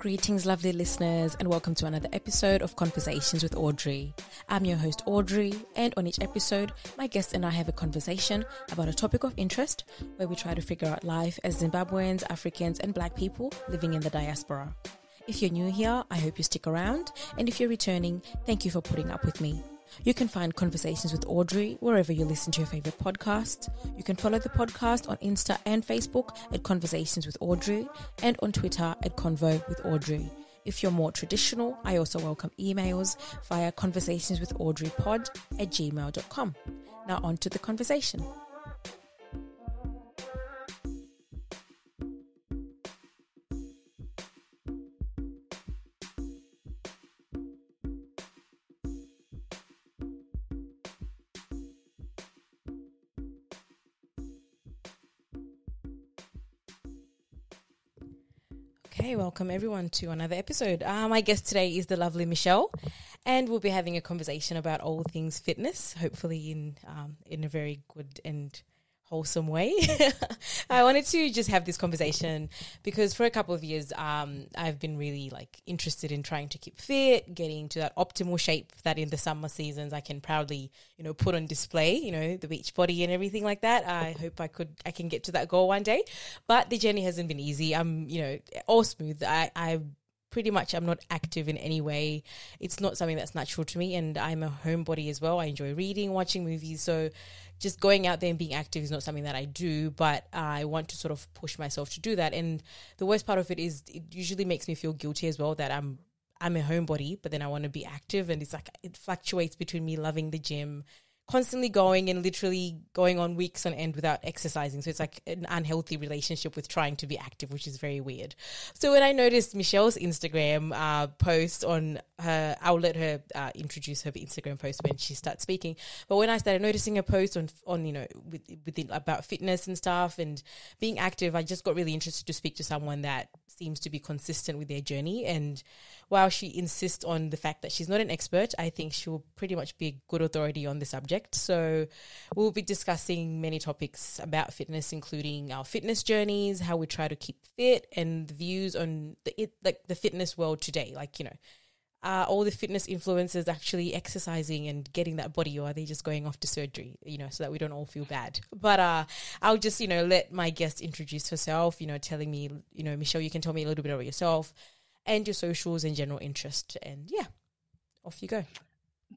Greetings, lovely listeners, and welcome to another episode of Conversations with Audrey. I'm your host, Audrey, and on each episode, my guest and I have a conversation about a topic of interest where we try to figure out life as Zimbabweans, Africans, and Black people living in the diaspora. If you're new here, I hope you stick around, and if you're returning, thank you for putting up with me. You can find Conversations with Audrey wherever you listen to your favorite podcast. You can follow the podcast on Insta and Facebook at Conversations with Audrey and on Twitter at Convo with Audrey. If you're more traditional, I also welcome emails via conversationswithaudreypod at gmail.com. Now on to the conversation. Okay, welcome everyone to another episode. Uh, my guest today is the lovely Michelle, and we'll be having a conversation about all things fitness, hopefully in um, in a very good and wholesome way. I wanted to just have this conversation because for a couple of years, um, I've been really like interested in trying to keep fit, getting to that optimal shape that in the summer seasons I can proudly, you know, put on display, you know, the beach body and everything like that. I hope I could, I can get to that goal one day, but the journey hasn't been easy. I'm, you know, all smooth. I, I pretty much I'm not active in any way. It's not something that's natural to me and I'm a homebody as well. I enjoy reading, watching movies. So just going out there and being active is not something that I do, but I want to sort of push myself to do that. And the worst part of it is it usually makes me feel guilty as well that I'm I'm a homebody, but then I want to be active and it's like it fluctuates between me loving the gym constantly going and literally going on weeks on end without exercising. So it's like an unhealthy relationship with trying to be active, which is very weird. So when I noticed Michelle's Instagram uh, post on her, I'll let her uh, introduce her Instagram post when she starts speaking. But when I started noticing her post on, on you know, with, within about fitness and stuff and being active, I just got really interested to speak to someone that seems to be consistent with their journey. And while she insists on the fact that she's not an expert, I think she will pretty much be a good authority on the subject. So we'll be discussing many topics about fitness, including our fitness journeys, how we try to keep fit, and the views on the it, like the fitness world today. Like you know, are all the fitness influencers actually exercising and getting that body or are they just going off to surgery you know so that we don't all feel bad but uh i'll just you know let my guest introduce herself you know telling me you know michelle you can tell me a little bit about yourself and your socials and general interest and yeah off you go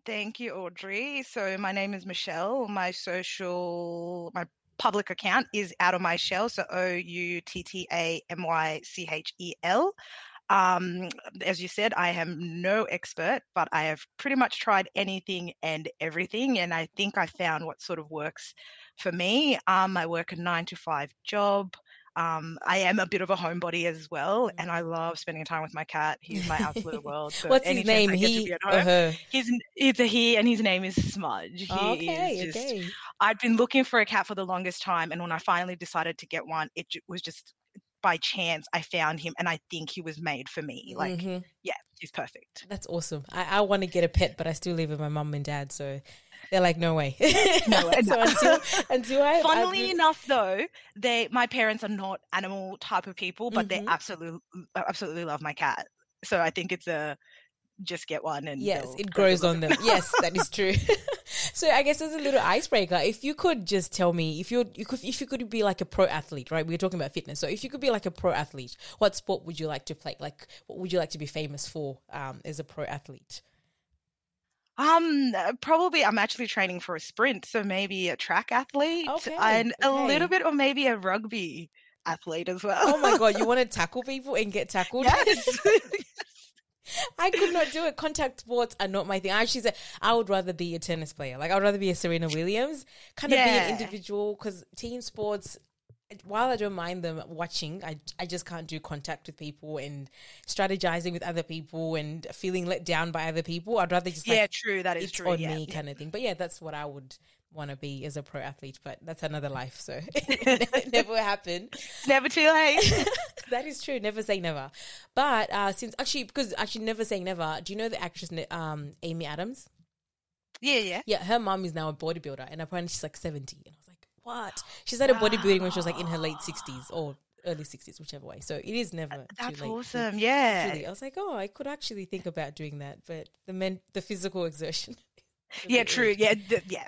Thank you, Audrey. So my name is Michelle. My social, my public account is out of my shell. So O U T T A M Y C H L. Um, as you said, I am no expert, but I have pretty much tried anything and everything, and I think I found what sort of works for me. Um, I work a nine to five job. Um, I am a bit of a homebody as well, and I love spending time with my cat. He's my absolute world. So What's his name? He or her? He's it's a he, and his name is Smudge. He okay, just, okay. I'd been looking for a cat for the longest time, and when I finally decided to get one, it was just by chance I found him, and I think he was made for me. Like, mm-hmm. yeah, he's perfect. That's awesome. I, I want to get a pet, but I still live with my mum and dad, so they're like, no way. no way. so until, until I, Funnily enough, though, they my parents are not animal type of people, but mm-hmm. they absolutely absolutely love my cat. So I think it's a just get one and yes, it grows on them. yes, that is true. so I guess as a little icebreaker, if you could just tell me if you're you could if you could be like a pro athlete, right? We are talking about fitness. So if you could be like a pro athlete, what sport would you like to play? Like what would you like to be famous for um, as a pro athlete? Um, probably I'm actually training for a sprint, so maybe a track athlete okay, and okay. a little bit, or maybe a rugby athlete as well. Oh my god, you want to tackle people and get tackled? Yes. I could not do it. Contact sports are not my thing. I actually said I would rather be a tennis player. Like I would rather be a Serena Williams, kind of yeah. be an individual because team sports while I don't mind them watching, I, I just can't do contact with people and strategizing with other people and feeling let down by other people. I'd rather just like, yeah, true, that is it's true, on yeah, me kind of thing. But yeah, that's what I would want to be as a pro athlete. But that's another life, so never happened. Never too late. that is true. Never say never. But uh, since actually, because actually, never say never. Do you know the actress um, Amy Adams? Yeah, yeah, yeah. Her mom is now a bodybuilder, and apparently she's like seventy. And I was like what? She started wow. bodybuilding when she was like in her late sixties or early 60s, whichever way. So it is never That's too late. awesome. Yeah. Truly. I was like, oh, I could actually think about doing that, but the men, the physical exertion. Yeah, true. weird. Yeah, th- yeah.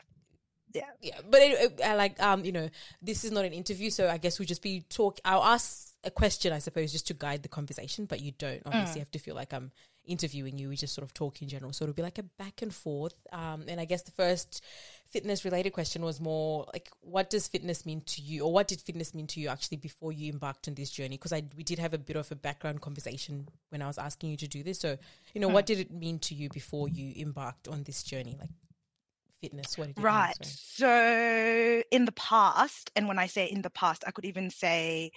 Yeah, yeah. but it, I like um, you know, this is not an interview, so I guess we'll just be talk. I'll ask a question, I suppose, just to guide the conversation, but you don't obviously have to feel like I'm interviewing you. We just sort of talk in general, so it'll be like a back and forth. Um, and I guess the first fitness related question was more like, what does fitness mean to you, or what did fitness mean to you actually before you embarked on this journey? Because I we did have a bit of a background conversation when I was asking you to do this. So you know, what did it mean to you before you embarked on this journey, like fitness? What did it mean? Right. So in the past, and when I say in the past, I could even say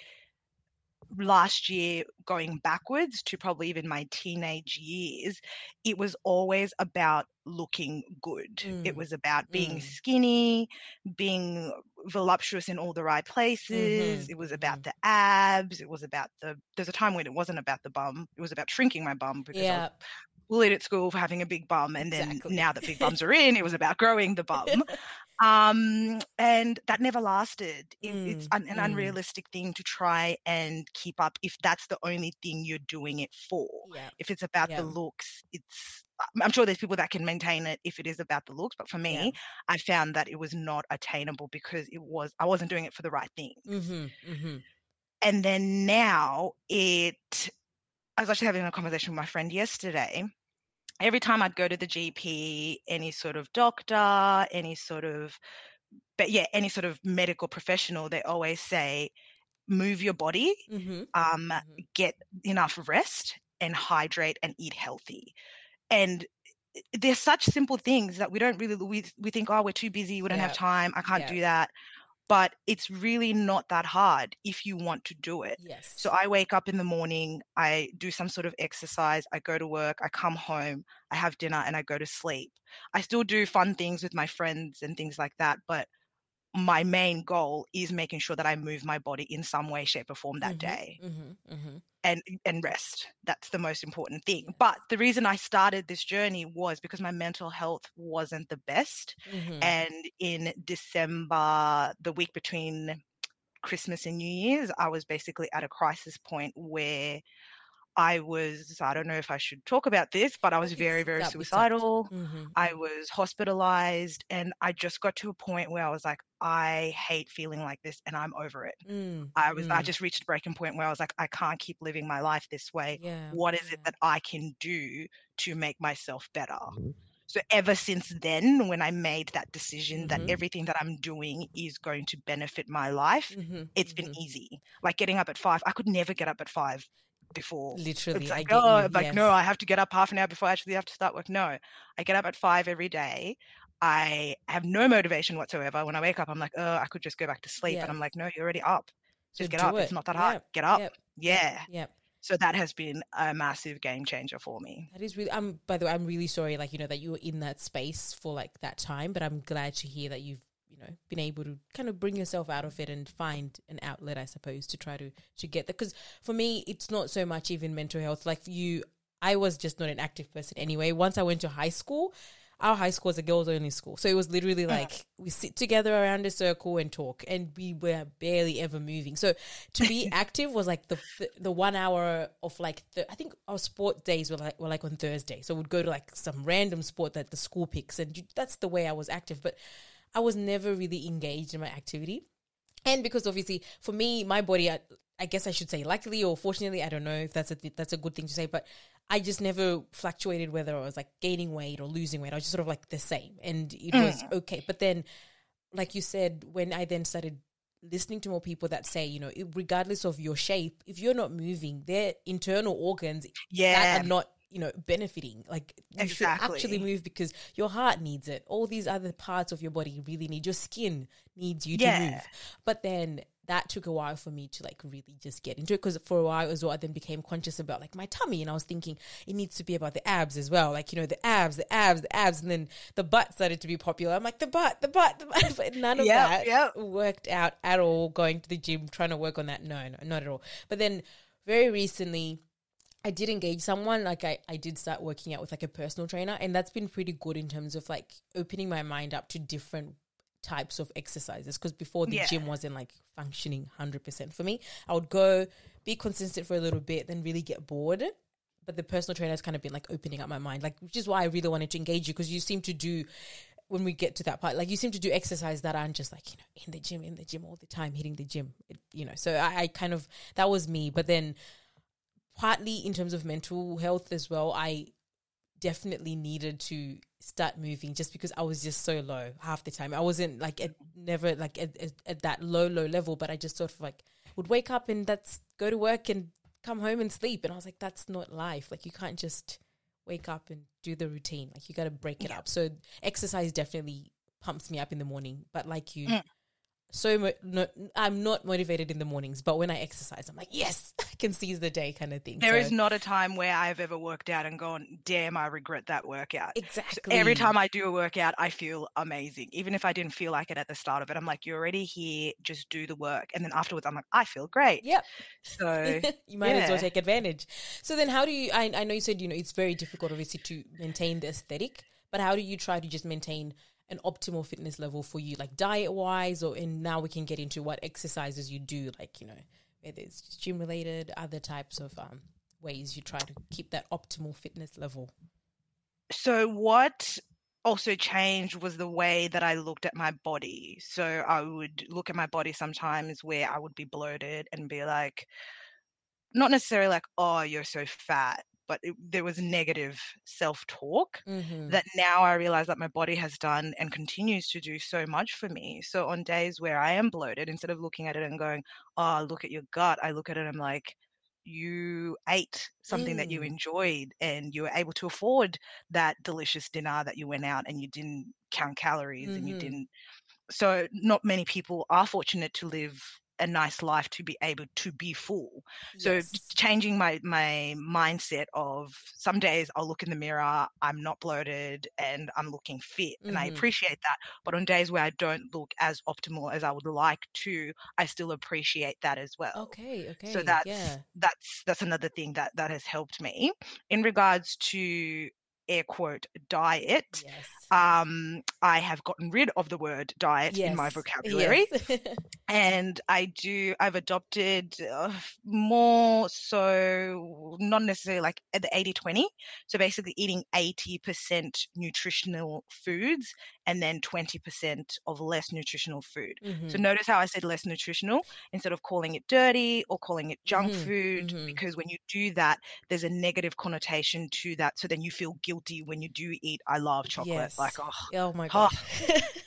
last year going backwards to probably even my teenage years, it was always about looking good. It Mm, was about being mm. skinny, being voluptuous in all the right places. Mhm, It was about mhm. the abs. It was about the, there's a time when it wasn't about the bum. It was about shrinking my bum because I was Yeah, bullied at school for having a big bum and then Exactly. now that big bums are in it was about growing the bum um and that never lasted it, it's Mm, an, an mm. unrealistic thing to try and keep up if that's the only thing you're doing it for yeah, if it's about Yeah. the looks it's I'm- i'm sure there's people that can maintain it if it is about the looks but for me yeah. i found that it was not attainable because it was i wasn't doing it for the right thing Mm-hmm, mm-hmm. and then now it i was actually having a conversation with my friend yesterday every time i'd go to the gp any sort of doctor any sort of but yeah any sort of medical professional they always say move your body Mm-hmm. um Mhm. get enough rest and hydrate and eat healthy and i- they're such simple things that we don't really we, we think oh we're too busy we don't have time i can't yeah. do that but it's really not that hard if you want to do it Yes. so I wake up in the morning, I do some sort of exercise, I go to work, I come home, I have dinner, and I go to sleep. I still do fun things with my friends and things like that, but my main goal is making sure that I move my body in some way, shape, or form that Mhm, day mhm, mhm. and and rest. That's the most important thing. Yes. But the reason I started this journey was because my mental health wasn't the best. Mhm. And in December, the week between Christmas and New Year's, I was basically at a crisis point where I was, I don't know if I should talk about this, but I was very, very it's up, it's up. suicidal. Mhm, I was hospitalized and I just got to a point where I was like, I hate feeling like this and I'm over it. mm, I was, I mm. just reached a breaking point where I was like, I can't keep living my life this way. Yeah. What is it that I can do to make myself better? So ever since then, when I made that decision that Mhm. everything that I'm doing is going to benefit my life, Mhm, it's been easy. Like getting up at five, I could never get up at five before. Literally, It's like, oh, you. like no. I have to get up half an hour before I actually have to start work. No, I get up at five every day. I have no motivation whatsoever. When I wake up, I'm like, oh, I could just go back to sleep. And I'm like, no, you're already up. So Just get up. it. It's not that hard. Yep, Get up. Yep. Yeah. Yep. So that has been a massive game changer for me. That is really. I'm. By the way, I'm really sorry. Like you know that you were in that space for like that time, but I'm glad to hear that you've you know been able to kind of bring yourself out of it and find an outlet, I suppose, to try to to get that. Because for me, it's not so much even mental health. Like you, I was just not an active person anyway. Once I went to high school. Our high school was a girls only school. So it was literally ah. like we sit together around a circle and talk and we were barely ever moving. So to be active was like the the, the one hour of like the, I think our sport days were like were like on Thursday. So we'd go to like some random sport that the school picks and you, that's the way I was active. But I was never really engaged in my activity. And because obviously for me, my body, I, I guess I should say, luckily or fortunately, I don't know if that's a th- that's a good thing to say, but I just never fluctuated whether I was like gaining weight or losing weight. I was just sort of like the same, and it mm. was okay. But then, like you said, when I then started listening to more people that say, you know, regardless of your shape, if you're not moving, their internal organs Yeah. that are not you know benefiting like you should actually move because your heart needs it. All these other parts of your body really need your skin needs you to move. But then that took a while for me to like really just get into it because for a while as well I then became conscious about like my tummy and I was thinking it needs to be about the abs as well. Like you know the abs the abs the abs. And then the butt started to be popular. I'm like the butt the butt the butt. But none of Yep, that yep. worked out at all going to the gym trying to work on that. No no not at all. But then very recently I did engage someone like I, I did start working out with like a personal trainer and that's been pretty good in terms of like opening my mind up to different types of exercises because before the Yeah. gym wasn't like functioning 100% for me. I would go be consistent for a little bit, then really get bored. But the personal trainer has kind of been like opening up my mind, like which is why I really wanted to engage you because you seem to do when we get to that part, like you seem to do exercise that aren't just like you know in the gym, in the gym all the time, hitting the gym, it, you know. So I, I kind of that was me, but then partly in terms of mental health as well, I definitely needed to start moving just because I was just so low half the time. I wasn't like at never like at, at, at that low low level, but I just sort of like would wake up and that's go to work and come home and sleep, and I was like, that's not life. Like you can't just wake up and do the routine. Like you got to break it Yeah. up. So exercise definitely pumps me up in the morning, but like you. Mm. So mo- no, I'm not motivated in the mornings, but when I exercise, I'm like, yes, I can seize the day, kind of thing. There so, is not a time where I've ever worked out and gone, damn, I regret that workout. So exactly every time I do a workout, I feel amazing. Even if I didn't feel like it at the start of it, I'm like, you're already here, just do the work. And then afterwards, I'm like, I feel great. Yep. So you might as well take advantage. So then, how do you? I, I know you said you know it's very difficult, obviously, to maintain the aesthetic. But how do you try to just maintain an optimal fitness level for you, like diet wise, or and now we can get into what exercises you do, like you know, whether it's gym related, other types of um, ways you try to keep that optimal fitness level. so what also changed was the way that I looked at my body. So I would look at my body sometimes where I would be bloated and be like, not necessarily like, oh, you're so fat, but it, there was negative self talk Mm-hmm. that now I realize that my body has done and continues to do so much for me. So on days where I am bloated, instead of looking at it and going, oh, look at your gut, I look at it and I'm like, you ate something that you Mm. enjoyed and you were able to afford that delicious dinner that you went out and you didn't count calories and you Mhm. didn't. So not many people are fortunate to live a nice life to be able to be full. So Yes. t- changing my my mindset of some days I'll look in the mirror, I'm not bloated and I'm looking fit and I Mhm. appreciate that. But on days where I don't look as optimal as I would like to, I still appreciate that as well. Okay. Okay. So that's yeah. that's that's another thing that that has helped me in regards to air quote diet. Yes. Um, I have gotten rid of the word diet in my vocabulary yes. and I do I've adopted uh, more so not necessarily like at the 80 20 so basically eating 80% nutritional foods and then 20% of less nutritional food Mhm. so notice how I said less nutritional instead of calling it dirty or calling it junk Mhm, food mhm. because when you do that there's a negative connotation to that so then you feel guilty when you do eat I love chocolate like oh oh my Oh, god.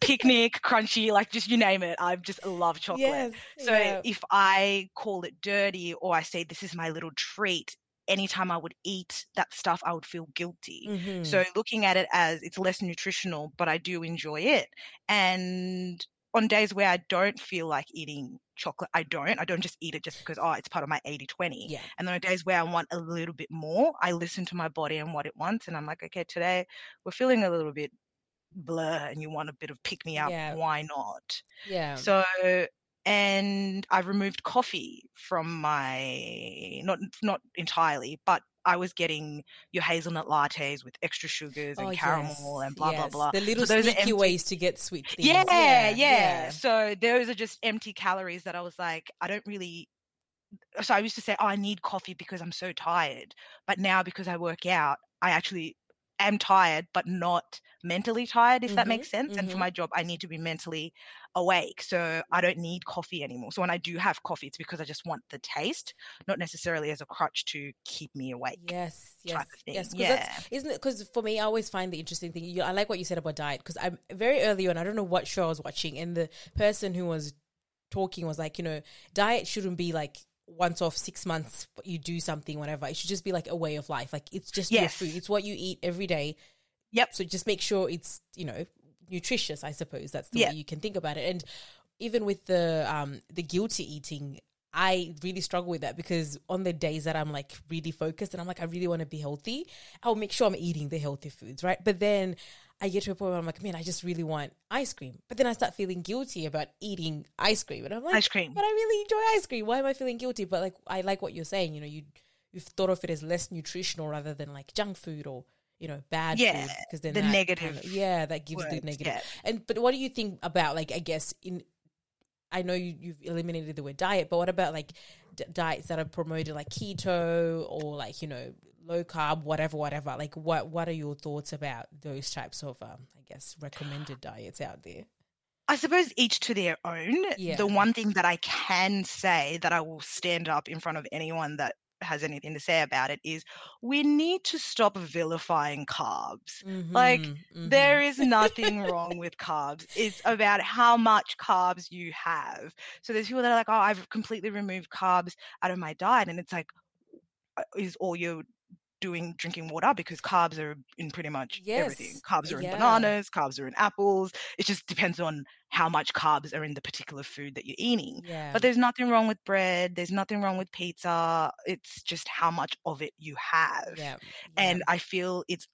picnic, crunchy, like just you name it. I just love chocolate. yes. So yeah. if I call it dirty or I say this is my little treat, anytime I would eat that stuff, I would feel guilty. Mhm. So looking at it as it's less nutritional, but I do enjoy it. And on days where I don't feel like eating chocolate, I don't. I don't just eat it just because, oh, it's part of my 80 20. yeah. And then on days where I want a little bit more, I listen to my body and what it wants. And I'm like, okay, today we're feeling a little bit blur and you want a bit of pick me up. Yeah. Why not? Yeah. So, and I've removed coffee from my, not, not entirely, but I was getting your hazelnut lattes with extra sugars oh, and Oh, caramel yes, and blah, yes. blah, blah. The little those are sneaky empty- ways to get sweet things. Yeah, yeah, yeah. So those are just empty calories that I was like, I don't really. So I used to say, oh, I need coffee because I'm so tired. But now because I work out, I actually am tired, but not mentally tired, if that makes sense. And for mhm. my job, I need to be mentally awake. So I don't need coffee anymore. So when I do have coffee, it's because I just want the taste, not necessarily as a crutch to keep me awake. Yes, yes, yes. Yeah. isn't it? Because for me, I always find the interesting thing. You, I like what you said about diet because I'm very early on. I don't know what show I was watching, and the person who was talking was like, you know, diet shouldn't be like once off six months you do something whatever. It should just be like a way of life. Like it's just your food. It's what you eat every day. Yep. so just make sure it's you know nutritious i suppose. That's the Yeah. way you can think about it. And even with the um the guilty eating I really struggle with that because on the days that I'm like really focused and I'm like I really want to be healthy, I'll make sure I'm eating the healthy foods, right? But then I get to a point where I'm like, man, I just really want ice cream. But then I start feeling guilty about eating ice cream, and I'm like, Ice cream. but I really enjoy ice cream. Why am I feeling guilty? But like, I like what you're saying. You know, you you've thought of it as less nutritional rather than like junk food or you know bad Yeah, food because then the that negative kind of, yeah that gives the negative yeah. and but what do you think about like I guess in I know you, you've eliminated the word diet, but what about like d- diets that are promoted like keto or like you know low carb, whatever, whatever? Like what what are your thoughts about those types of um, I guess recommended diets out there? I suppose each to their own. Yeah. The one thing that I can say that I will stand up in front of anyone that has anything to say about it is we need to stop vilifying carbs. Like, Mhm, mhm. There is nothing wrong with carbs. It's about how much carbs you have. So there's people that are like, oh, I've completely removed carbs out of my diet. And it's like, uh, is all you're doing drinking water? Because carbs are in pretty much everything. Carbs are in yeah. bananas, carbs are in apples. It just depends on how much carbs are in the particular food that you're eating. yeah, But there's nothing wrong with bread. There's nothing wrong with pizza. It's just how much of it you have yeah, and I feel it's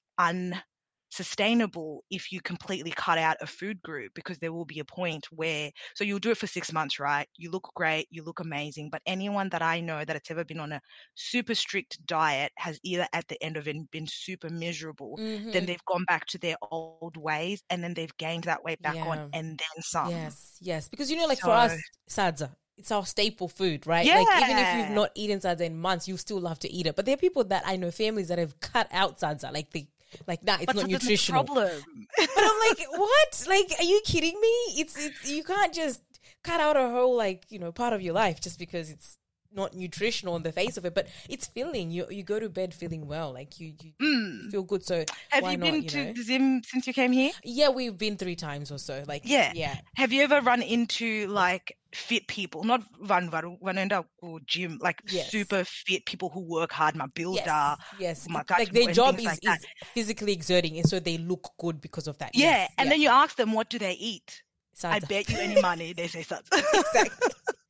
unsustainable if you completely cut out a food group because there will be a point where so you'll do it for six months, right? You look great, you look amazing, but anyone that I know that has ever been on a super strict diet has either at the end of it been super miserable, Mhm. then they've gone back to their old ways, and then they've gained that weight back Yeah. on, and then some. Yes, yes. Because you know, like for us, So- sadza, it's our staple food, right? Like even if you've not eaten sadza in months, you still love to eat it. But there are people that I know, families that have cut out sadza, like they, like nah, it's But not nutritional. problem. But I'm like, what? Like, are you kidding me? It's it's you can't just cut out a whole like you know part of your life just because it's not nutritional on the face of it. But it's filling. You you go to bed feeling well, like you you Mm. feel good. So Have you not, been you to know? the gym since you came here? yeah, we've been three times or so. Like Yeah. yeah, Have you ever run into like fit people, not run run run into or gym, like Yes. super fit people who work hard, my builder. yes, yes. my God, like their job is, like is physically exerting, and so they look good because of that. Yeah, Yes, and then you ask them what do they eat. I bet you any money they say such. exactly.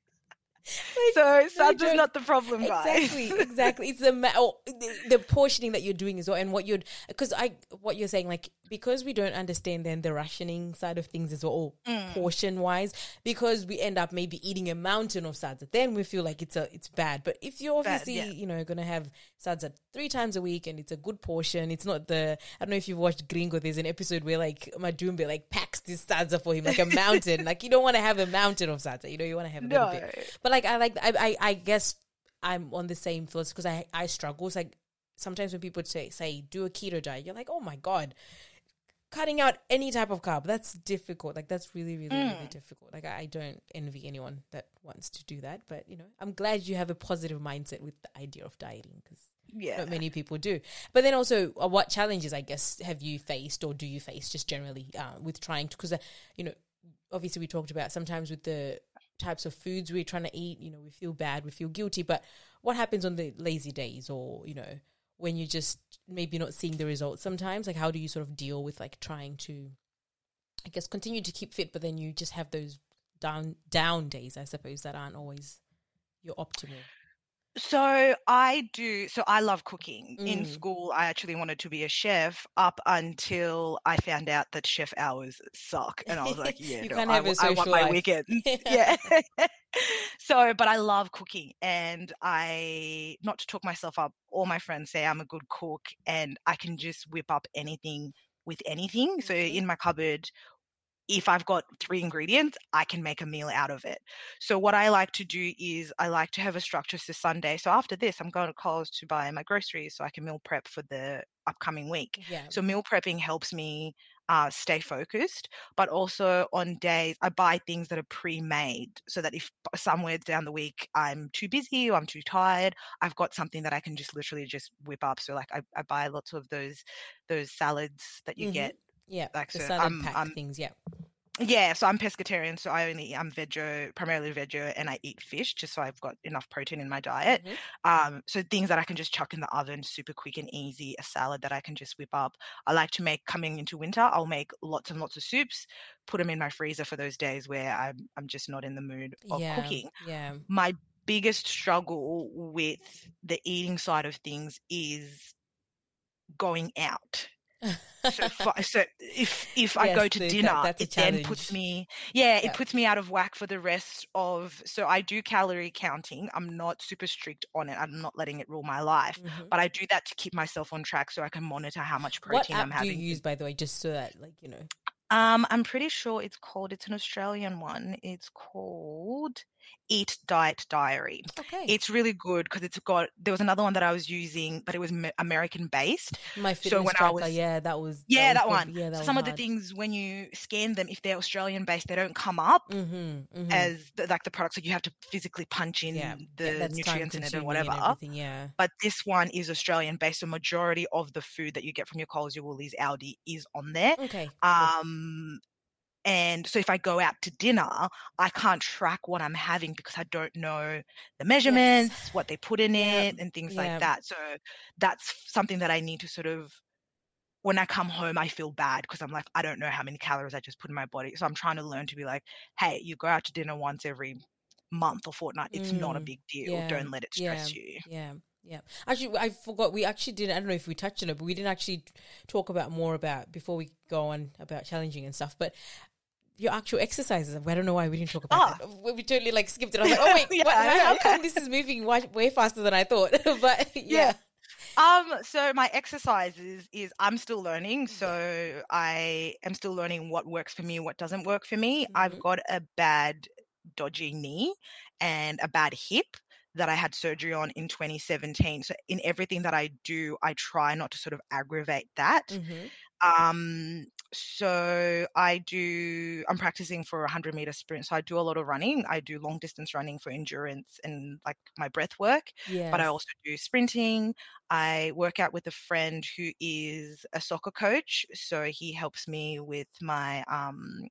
so such joke. is not the problem, guys. Exactly, exactly. It's the, ma- oh, the the portioning that you're doing as well, and what you're because I what you're saying like because we don't understand then the rationing side of things as well, Mm. portion wise, because we end up maybe eating a mountain of sadza, then we feel like it's a it's bad. But if you're Bad, obviously yeah. you know gonna have sadza three times a week and it's a good portion, it's not the I don't know if you've watched Gringo. There's an episode where like Madumbe like packs this sadza for him like a mountain. like you don't want to have a mountain of sadza, you know, you want to have a little No. bit. But like I like I I, I guess I'm on the same thoughts because I I struggle. It's like sometimes when people say say do a keto diet, you're like, oh my god, cutting out any type of carb that's difficult. Like that's really really really Mm. difficult. Like I, I don't envy anyone that wants to do that. But you know, I'm glad you have a positive mindset with the idea of dieting because Yeah. not many people do. But then also, uh, what challenges I guess have you faced or do you face just generally uh, with trying to? Because uh, you know, obviously we talked about sometimes with the types of foods we're trying to eat. You know, we feel bad, we feel guilty. But what happens on the lazy days, or you know, when you're just maybe not seeing the results? Sometimes, like, how do you sort of deal with like trying to, I guess, continue to keep fit, but then you just have those down down days, I suppose, that aren't always your optimal. So I do. So I love cooking. In Mm. school, I actually wanted to be a chef up until I found out that chef hours suck, and I was like, "Yeah, You no, I, I want my life." weekends." yeah. so, but I love cooking, and I not to talk myself up. All my friends say I'm a good cook, and I can just whip up anything with anything. So Mhm. in my cupboard, if I've got three ingredients, I can make a meal out of it. So what I like to do is I like to have a structure to Sunday. So after this, I'm going to Coles to buy my groceries so I can meal prep for the upcoming week. Yeah. So meal prepping helps me uh, stay focused, but also on days I buy things that are pre-made so that if somewhere down the week I'm too busy or I'm too tired, I've got something that I can just literally just whip up. So like I, I buy lots of those those salads that you Mhm. get Yeah, like so I'm, pack I'm things. Yeah, yeah, so I'm pescatarian, so I only I'm veggie, primarily veggie, and I eat fish just so I've got enough protein in my diet. Mhm. Um, so things that I can just chuck in the oven, super quick and easy. A salad that I can just whip up. I like to make coming into winter. I'll make lots and lots of soups, put them in my freezer for those days where I'm I'm just not in the mood of yeah, cooking. yeah, My biggest struggle with the eating side of things is going out so, so if if I go to the- dinner, that's a it then puts me yeah, Yeah. it puts me out of whack for the rest of. So I do calorie counting. I'm not super strict on it. I'm not letting it rule my life, Mhm. but I do that to keep myself on track so I can monitor how much protein app I'm app having. do you use, by the way, just so that, like, you know? Um, I'm pretty sure it's called. It's an Australian one. It's called Easy Diet Diary. Okay. It's really good because it's got. There was another one that I was using, but it was American based. My so fitness when I tracker, was- yeah, that was. Yeah, was that one. Yeah, that So was some of the things when you scan them, if they're Australian based, they don't come up Mhm, mhm. as the, like the products. So you have to physically punch in yeah, the yeah, nutrients in it and whatever. everything, yeah. But this one is Australian based. So majority of the food that you get from your Coles, your Woolies, Aldi is on there. Okay. Um, and so if I go out to dinner, I can't track what I'm having because I don't know the measurements, what they put in Yeah, it, and things yeah. like that. So that's something that I need to sort of. When I come home, I feel bad because I'm like, I don't know how many calories I just put in my body. So I'm trying to learn to be like, hey, you go out to dinner once every month or fortnight. It's not a Mm, big deal. yeah, Don't let it stress you. Yeah, yeah. Actually, I forgot. We actually didn't. I don't know if we touched on it, but we didn't actually talk about more about before we go on about challenging and stuff. But your actual exercises. I don't know why we didn't talk about Ah. that. We we totally like skipped it. I was like, oh wait, Yeah, what, how, yeah, how yeah. come this is moving way, way faster than I thought? but yeah, Um, so my exercises is I'm still learning. So I am still learning what works for me, what doesn't work for me. Mhm. I've got a bad, dodgy knee and a bad hip that I had surgery on in 2017. So in everything that I do, I try not to sort of aggravate that. Mhm. Um, so I do, I'm practicing for a 100 meter sprint. So I do a lot of running. I do long distance running for endurance and like my breath work yeah. but I also do sprinting. I work out with a friend who is a soccer coach, so he helps me with my um,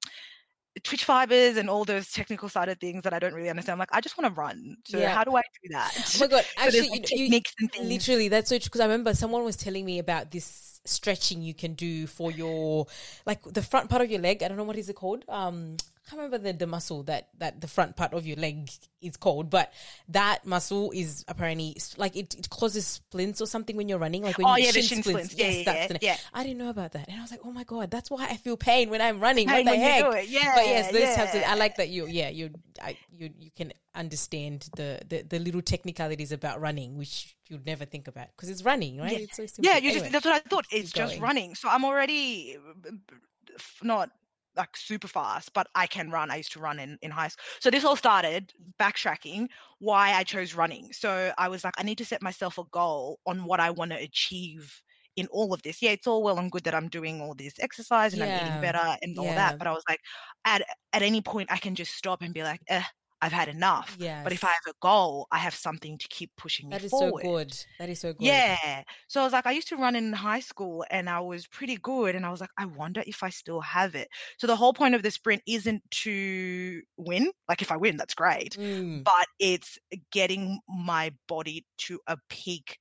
twitch fibers and all those technical side of things that I don't really understand. I'm like, I just want to run. So Yeah. how do I do that? Oh my god! Actually, there's, like, you, you, and things. Literally, that's so true. because I remember someone was telling me about this stretching you can do for your like the front part of your leg. I don't know what is it called. Um, can't remember the, the muscle that that the front part of your leg is called, but that muscle is apparently like it, it causes splints or something when you're running. Like when Oh you yeah, the shin splints. Yeah, Yes, yeah, that's yeah, the yeah. I didn't know about that, and I was like, oh my god, that's why I feel pain when I'm running. Pain what the heck? Yeah, but yes, those types of. I like that you. Yeah, you. I, you you can understand the, the the little technicalities about running, which you'd never think about because it's running, right? Yeah. It's so. Yeah, you Anyway. just that's what I thought. It's just going. running. So I'm already uh, b- b- f- not like super fast, but I can run. I used to run in, in high school. So this all started backtracking why I chose running. So I was like, I need to set myself a goal on what I want to achieve in all of this. Yeah, it's all well and good that I'm doing all this exercise and I'm Yeah. eating better and all Yeah. that. But I was like, at at any point I can just stop and be like, eh, I've had enough. Yes. But if I have a goal, I have something to keep pushing me forward. that is forward. so good. That is so good. Yeah. So I was like, I used to run in high school and I was pretty good. And I was like, I wonder if I still have it. So the whole point of the sprint isn't to win. Like, if I win, that's great. Mm. But it's getting my body to a peak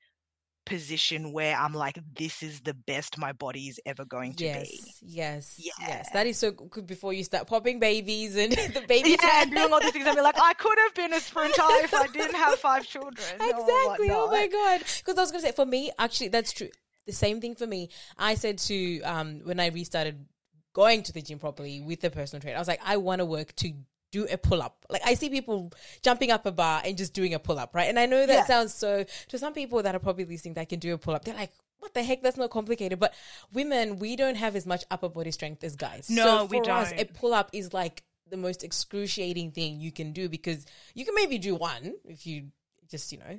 position where I'm like, this is the best my body is ever going to Yes, be. yes, yes. Yeah. That is so good before you start popping babies and the baby. Yeah, and doing all these things. I'd be like, I could have been a sprinter if I didn't have five children. exactly. Oh my god! Because I was gonna say, for me, actually, that's true. The same thing for me. I said to um when I restarted going to the gym properly with the personal trainer, I was like, I want to work to do a pull up. Like I see people jumping up a bar and just doing a pull up, right? And I know that Yeah. sounds so to some people that are probably listening that can do a pull up. They're like. What the heck? That's not complicated. But women, we don't have as much upper body strength as guys. No, so we for us, a pull up is like the most excruciating thing you can do because you can maybe do one if you just you know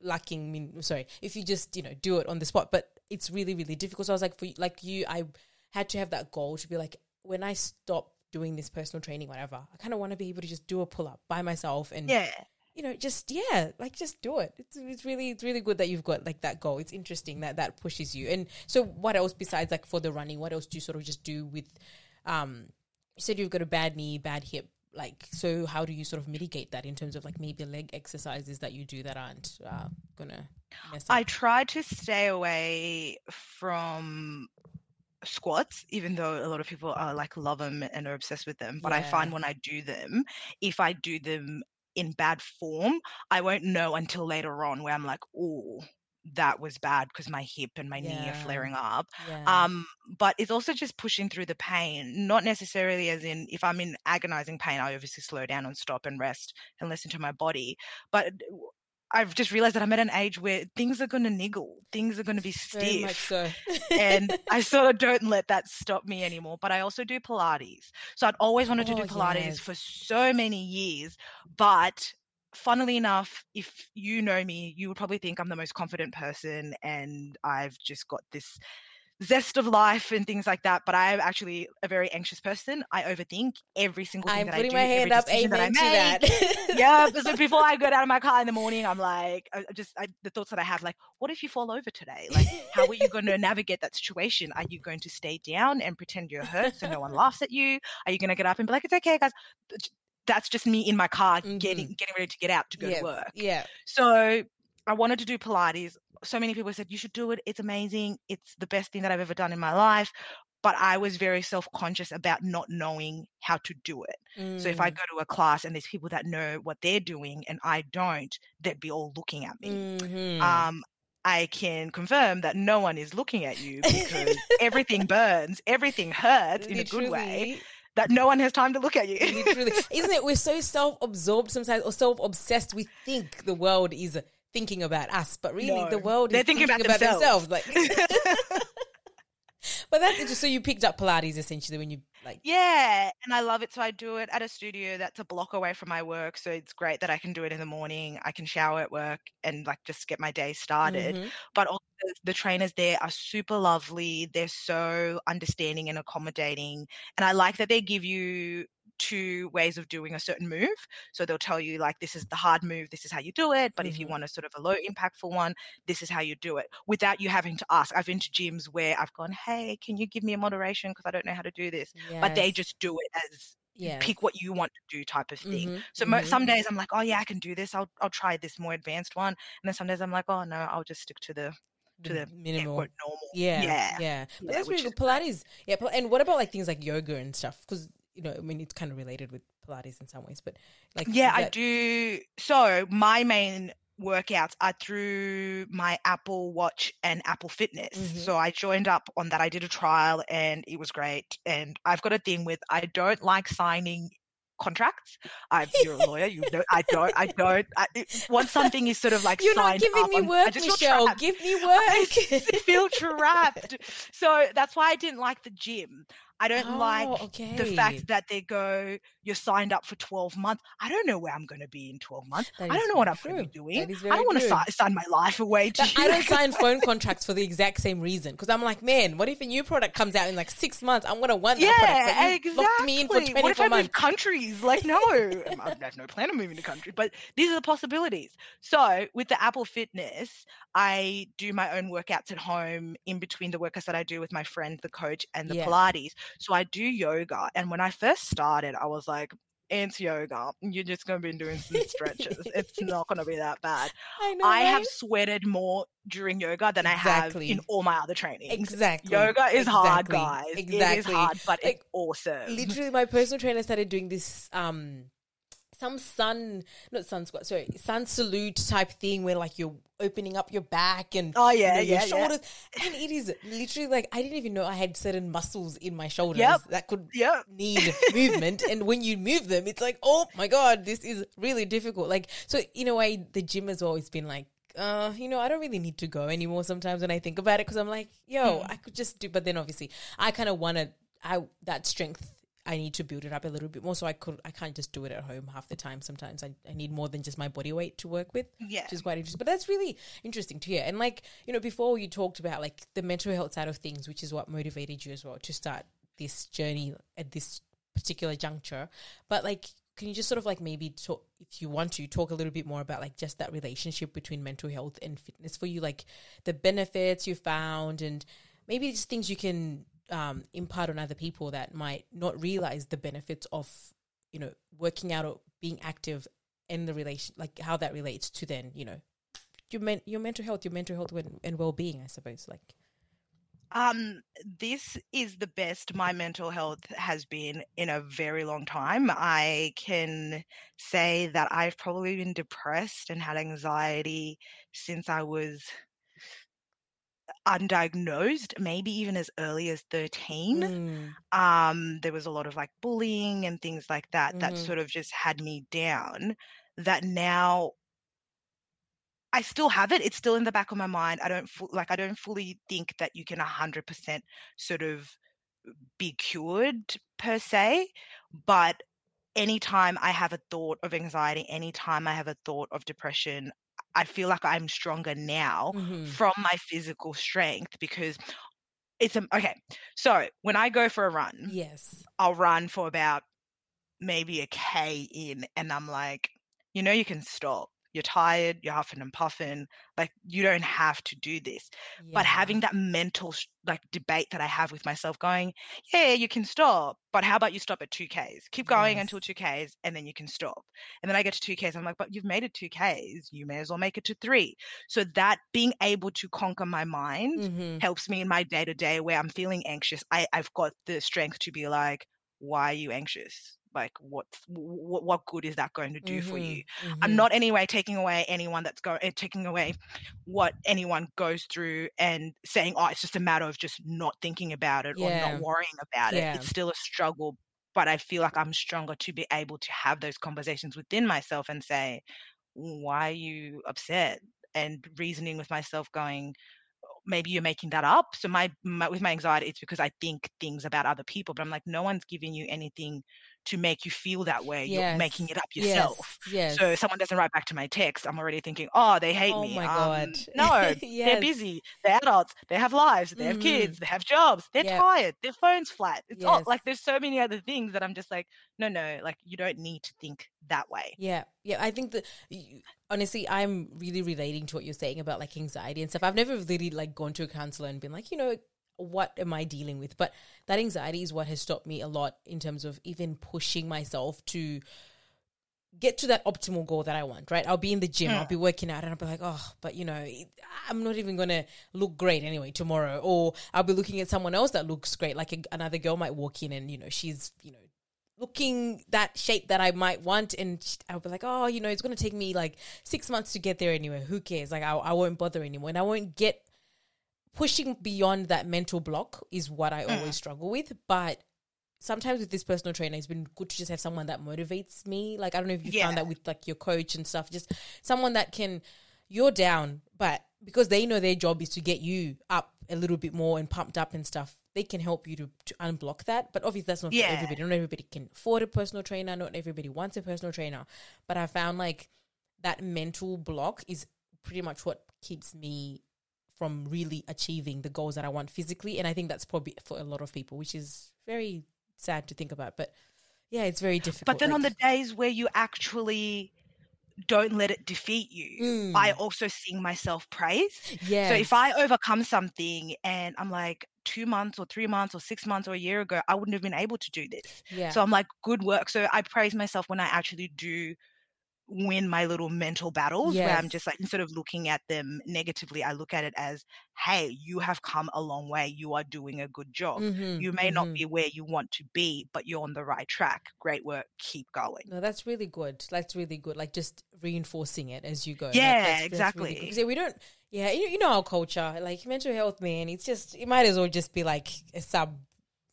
lacking mean sorry if you just you know do it on the spot but it's really really difficult so i was like for like you i had to have that goal to be like when i stop doing this personal training whatever. I kind of want to be able to just do a pull-up by myself and Yeah. you know just yeah like just do it. It's, it's really it's really good that you've got like that goal. It's interesting that that pushes you. And so what else besides like for the running what else do you sort of just do with um you said you've got a bad knee bad hip like so how do you sort of mitigate that in terms of like maybe leg exercises that you do that aren't uh, gonna mess up? I try to stay away from squats, even though a lot of people are like love them and are obsessed with them. But I find when I do them, if I do them in bad form, I won't know until later on where I'm like, oh, that was bad because my hip and my knee are flaring up. Yeah. Um, but it's also just pushing through the pain, not necessarily as in if I'm in agonizing pain, I obviously slow down and stop and rest and listen to my body. But I've just realized that I'm at an age where things are going to niggle, things are going to be stiff. so. and I sort of don't let that stop me anymore. But I also do Pilates. So I'd always wanted to do Oh, Pilates yes. for so many years. But funnily enough, if you know me, you would probably think I'm the most confident person and I've just got this zest of life and things like that. But I'm actually a very anxious person. I overthink every single thing I'm that putting I do. my hand every up. decision Amen that I make that. yeah, so before I get out of my car in the morning, I'm like, I just I, the thoughts that I have, like, what if you fall over today? Like, how are you going to navigate that situation? Are you going to stay down and pretend you're hurt so no one laughs at you? Are you going to get up and be like, it's okay, guys? That's just me in my car mm-hmm. getting getting ready to get out to go to work. Yeah. So I wanted to do Pilates. So many people said you should do it. It's amazing. It's the best thing that I've ever done in my life. But I was very self conscious about not knowing how to do it. So if I Mm. go to a class and there's people that know what they're doing and I don't, they'd be all looking at me. Mhm. Um, I can confirm that no one is looking at you because everything burns, everything hurts in a good way. That no one has time to look at you. literally. Isn't it? We're so self-absorbed sometimes, or self-obsessed. We think the world is thinking about us, but really, the No, world they're is thinking about themselves. themselves. Like, but that's interesting. So you picked up Pilates essentially when you like. yeah, and I love it. So I do it at a studio that's a block away from my work. So it's great that I can do it in the morning. I can shower at work and like just get my day started. Mhm. but also the trainers there are super lovely. They're so understanding and accommodating. And I like that they give you two ways of doing a certain move. So they'll tell you, like, this is the hard move, this is how you do it. But if you Mhm. want a sort of a low impactful one, this is how you do it without you having to ask. I've been to gyms where I've gone, hey, can you give me a moderation? Because I don't know how to do this. But they just do it as Yes. pick what you want to do type of thing. Mhm, So mo- mhm. some days I'm like, oh yeah, I can do this. I'll I'll try this more advanced one. And then some days I'm like, oh no, I'll just stick to the to the minimal. normal. Yeah, yeah, yeah. But Yeah, that's really good. Pilates, yeah. And what about like things like yoga and stuff? Because you know, I mean, it's kind of related with Pilates in some ways, but like, Yeah, is I do. So my main workouts are through my Apple Watch and Apple Fitness. Mhm. So I joined up on that. I did a trial and it was great. And I've got a thing with I don't like signing contracts. I, you're a lawyer. You know, I don't. I don't. I, it- once something is sort of like You're not giving up, me work, just Michelle. Give me work. I work. feel trapped. So that's why I didn't like the gym. I don't like Oh, okay. the fact that they go, you're signed up for 12 months. I don't know where I'm going to be in 12 months. That I don't know what I'm going to be doing. I don't want to si- sign my life away to. I don't sign phone contracts for the exact same reason because I'm like, man, what if a new product comes out in like six months? I'm gonna want that product, Yeah, exactly. locked me in for what if 24 I move countries? Like, no, I have no plan of moving to country, but these are the possibilities. So, with the Apple Fitness, I do my own workouts at home in between the workouts that I do with my friend, the coach, and the Yeah. Pilates. So, I do yoga. And when I first started, I was like, it's yoga. You're just going to be doing some stretches. it's not going to be that bad. I know. I have sweated more during yoga than I have in all my other trainings. exactly Yoga is hard, guys. Exactly. It is Exactly. hard, but Like, it's awesome. literally my personal trainer started doing this um some sun not sun squat sorry sun salute type thing where like you're opening up your back and Oh you yeah, know, your yeah, yeah. shoulders and it is literally like i didn't even know i had certain muscles in my shoulders Yep. that could Yep. need movement and when you move them it's like oh my god this is really difficult like so in a way the gym has always been like uh, you know, I don't really need to go anymore sometimes when I think about it because I'm like, yo, Hmm. I could just do. But then obviously, I kind of want to. I that strength. I need to build it up a little bit more, so I could. I can't just do it at home half the time. Sometimes I, I need more than just my body weight to work with Yeah. which is quite interesting. But that's really interesting to hear. And like, you know, before you talked about like the mental health side of things, which is what motivated you as well to start this journey at this particular juncture. But like, can you just sort of like maybe talk, if you want to, talk a little bit more about like just that relationship between mental health and fitness for you, like the benefits you found and maybe just things you can um, impart on other people that might not realize the benefits of, you know, working out or being active and the relation, like how that relates to then, you know, your men- your mental health, your mental health and, and well being, I suppose. Like, Um, this is the best my mental health has been in a very long time. I can say that I've probably been depressed and had anxiety since I was undiagnosed, maybe even as early as 13. Mm. Um, there was a lot of like bullying and things like that that Mhm. sort of just had me down. That now I still have it. It's still in the back of my mind. I don't fu- like. I don't fully think that you can hundred percent sort of be cured per se, but anytime I have a thought of anxiety, anytime I have a thought of depression, I feel like I'm stronger now Mhm. from my physical strength because it's a, okay. So when I go for a run, Yes. I'll run for about maybe a K in, and I'm like, you know, you can stop. You're tired, you're huffing and puffing. Like, you don't have to do this. But having that mental like debate that I have with myself going, yeah, you can stop, but how about you stop at 2Ks? Keep going until 2Ks and then you can stop. And then I get to 2Ks, I'm like, but you've made it 2Ks, you may as well make it to three. So that being able to conquer my mind Mhm. helps me in my day to day where I'm feeling anxious. I, I've got the strength to be like, why are you anxious? Like, what, what, what good is that going to do for you? Mhm. I'm Mhm. not anyway taking away anyone that's going, taking away what anyone goes through and saying, oh, it's just a matter of just not thinking about it or not worrying about Yeah. it. It's still a struggle, but I feel like I'm stronger to be able to have those conversations within myself and say, why are you upset? And reasoning with myself, going, maybe you're making that up. So my, my with my anxiety, it's because I think things about other people, but I'm like, no one's giving you anything to make you feel that way. You're making it up yourself. Yes. So if someone doesn't write back to my text, I'm already thinking, oh, they hate me. Oh me. my Um, god. no, they're busy. They're adults. They have lives. They have Mhm. kids. They have jobs. They're Yep. tired. Their phone's flat. It's all Yes. like there's so many other things that I'm just like, no, no, like you don't need to think that way. Yeah, yeah. I think that you, honestly, I'm really relating to what you're saying about like anxiety and stuff. I've never really like gone to a counselor and been like, you know, what am I dealing with? But that anxiety is what has stopped me a lot in terms of even pushing myself to get to that optimal goal that I want, right? I'll be in the gym, I'll Mm. be working out, and I'll be like, oh, but you know, I'm not even gonna look great anyway tomorrow. Or I'll be looking at someone else that looks great, like a, another girl might walk in and you know she's you know looking that shape that I might want, and I'll be like, oh, you know, it's gonna take me like six months to get there anyway. Who cares? Like I, I won't bother anymore, and I won't get pushing beyond that mental block is what I Mm. always struggle with, but sometimes with this personal trainer, it's been good to just have someone that motivates me. Like I don't know if you found that with like your coach and stuff, just someone that can you're down, but because they know their job is to get you up a little bit more and pumped up and stuff, they can help you to, to unblock that. But obviously that's not Yeah. for everybody. Not everybody can afford a personal trainer, not everybody wants a personal trainer. But I found like that mental block is pretty much what keeps me from really achieving the goals that I want physically. And I think that's probably for a lot of people, which is very sad to think about. But yeah, it's very difficult. But then on the days where you actually don't let it defeat you, mm. I also sing myself praise. yeah. So if I overcome something and I'm like two months or three months or six months or a year ago, I wouldn't have been able to do this. yeah. So I'm like, good work. So I praise myself when I actually do win my little mental battles where I'm just like, instead of looking at them negatively, I look at it as, hey, you have come a long way. You are doing a good job. Mhm, You may not mhm. be where you want to be, but you're on the right track. Great work. Keep going. No, that's really good. That's really good. Like just reinforcing it as you go. Yeah, that's- that's really exactly. good. 'Cause, yeah, we don't. Yeah, you, you know our culture, like mental health, man. It's just it might as well just be like a sub,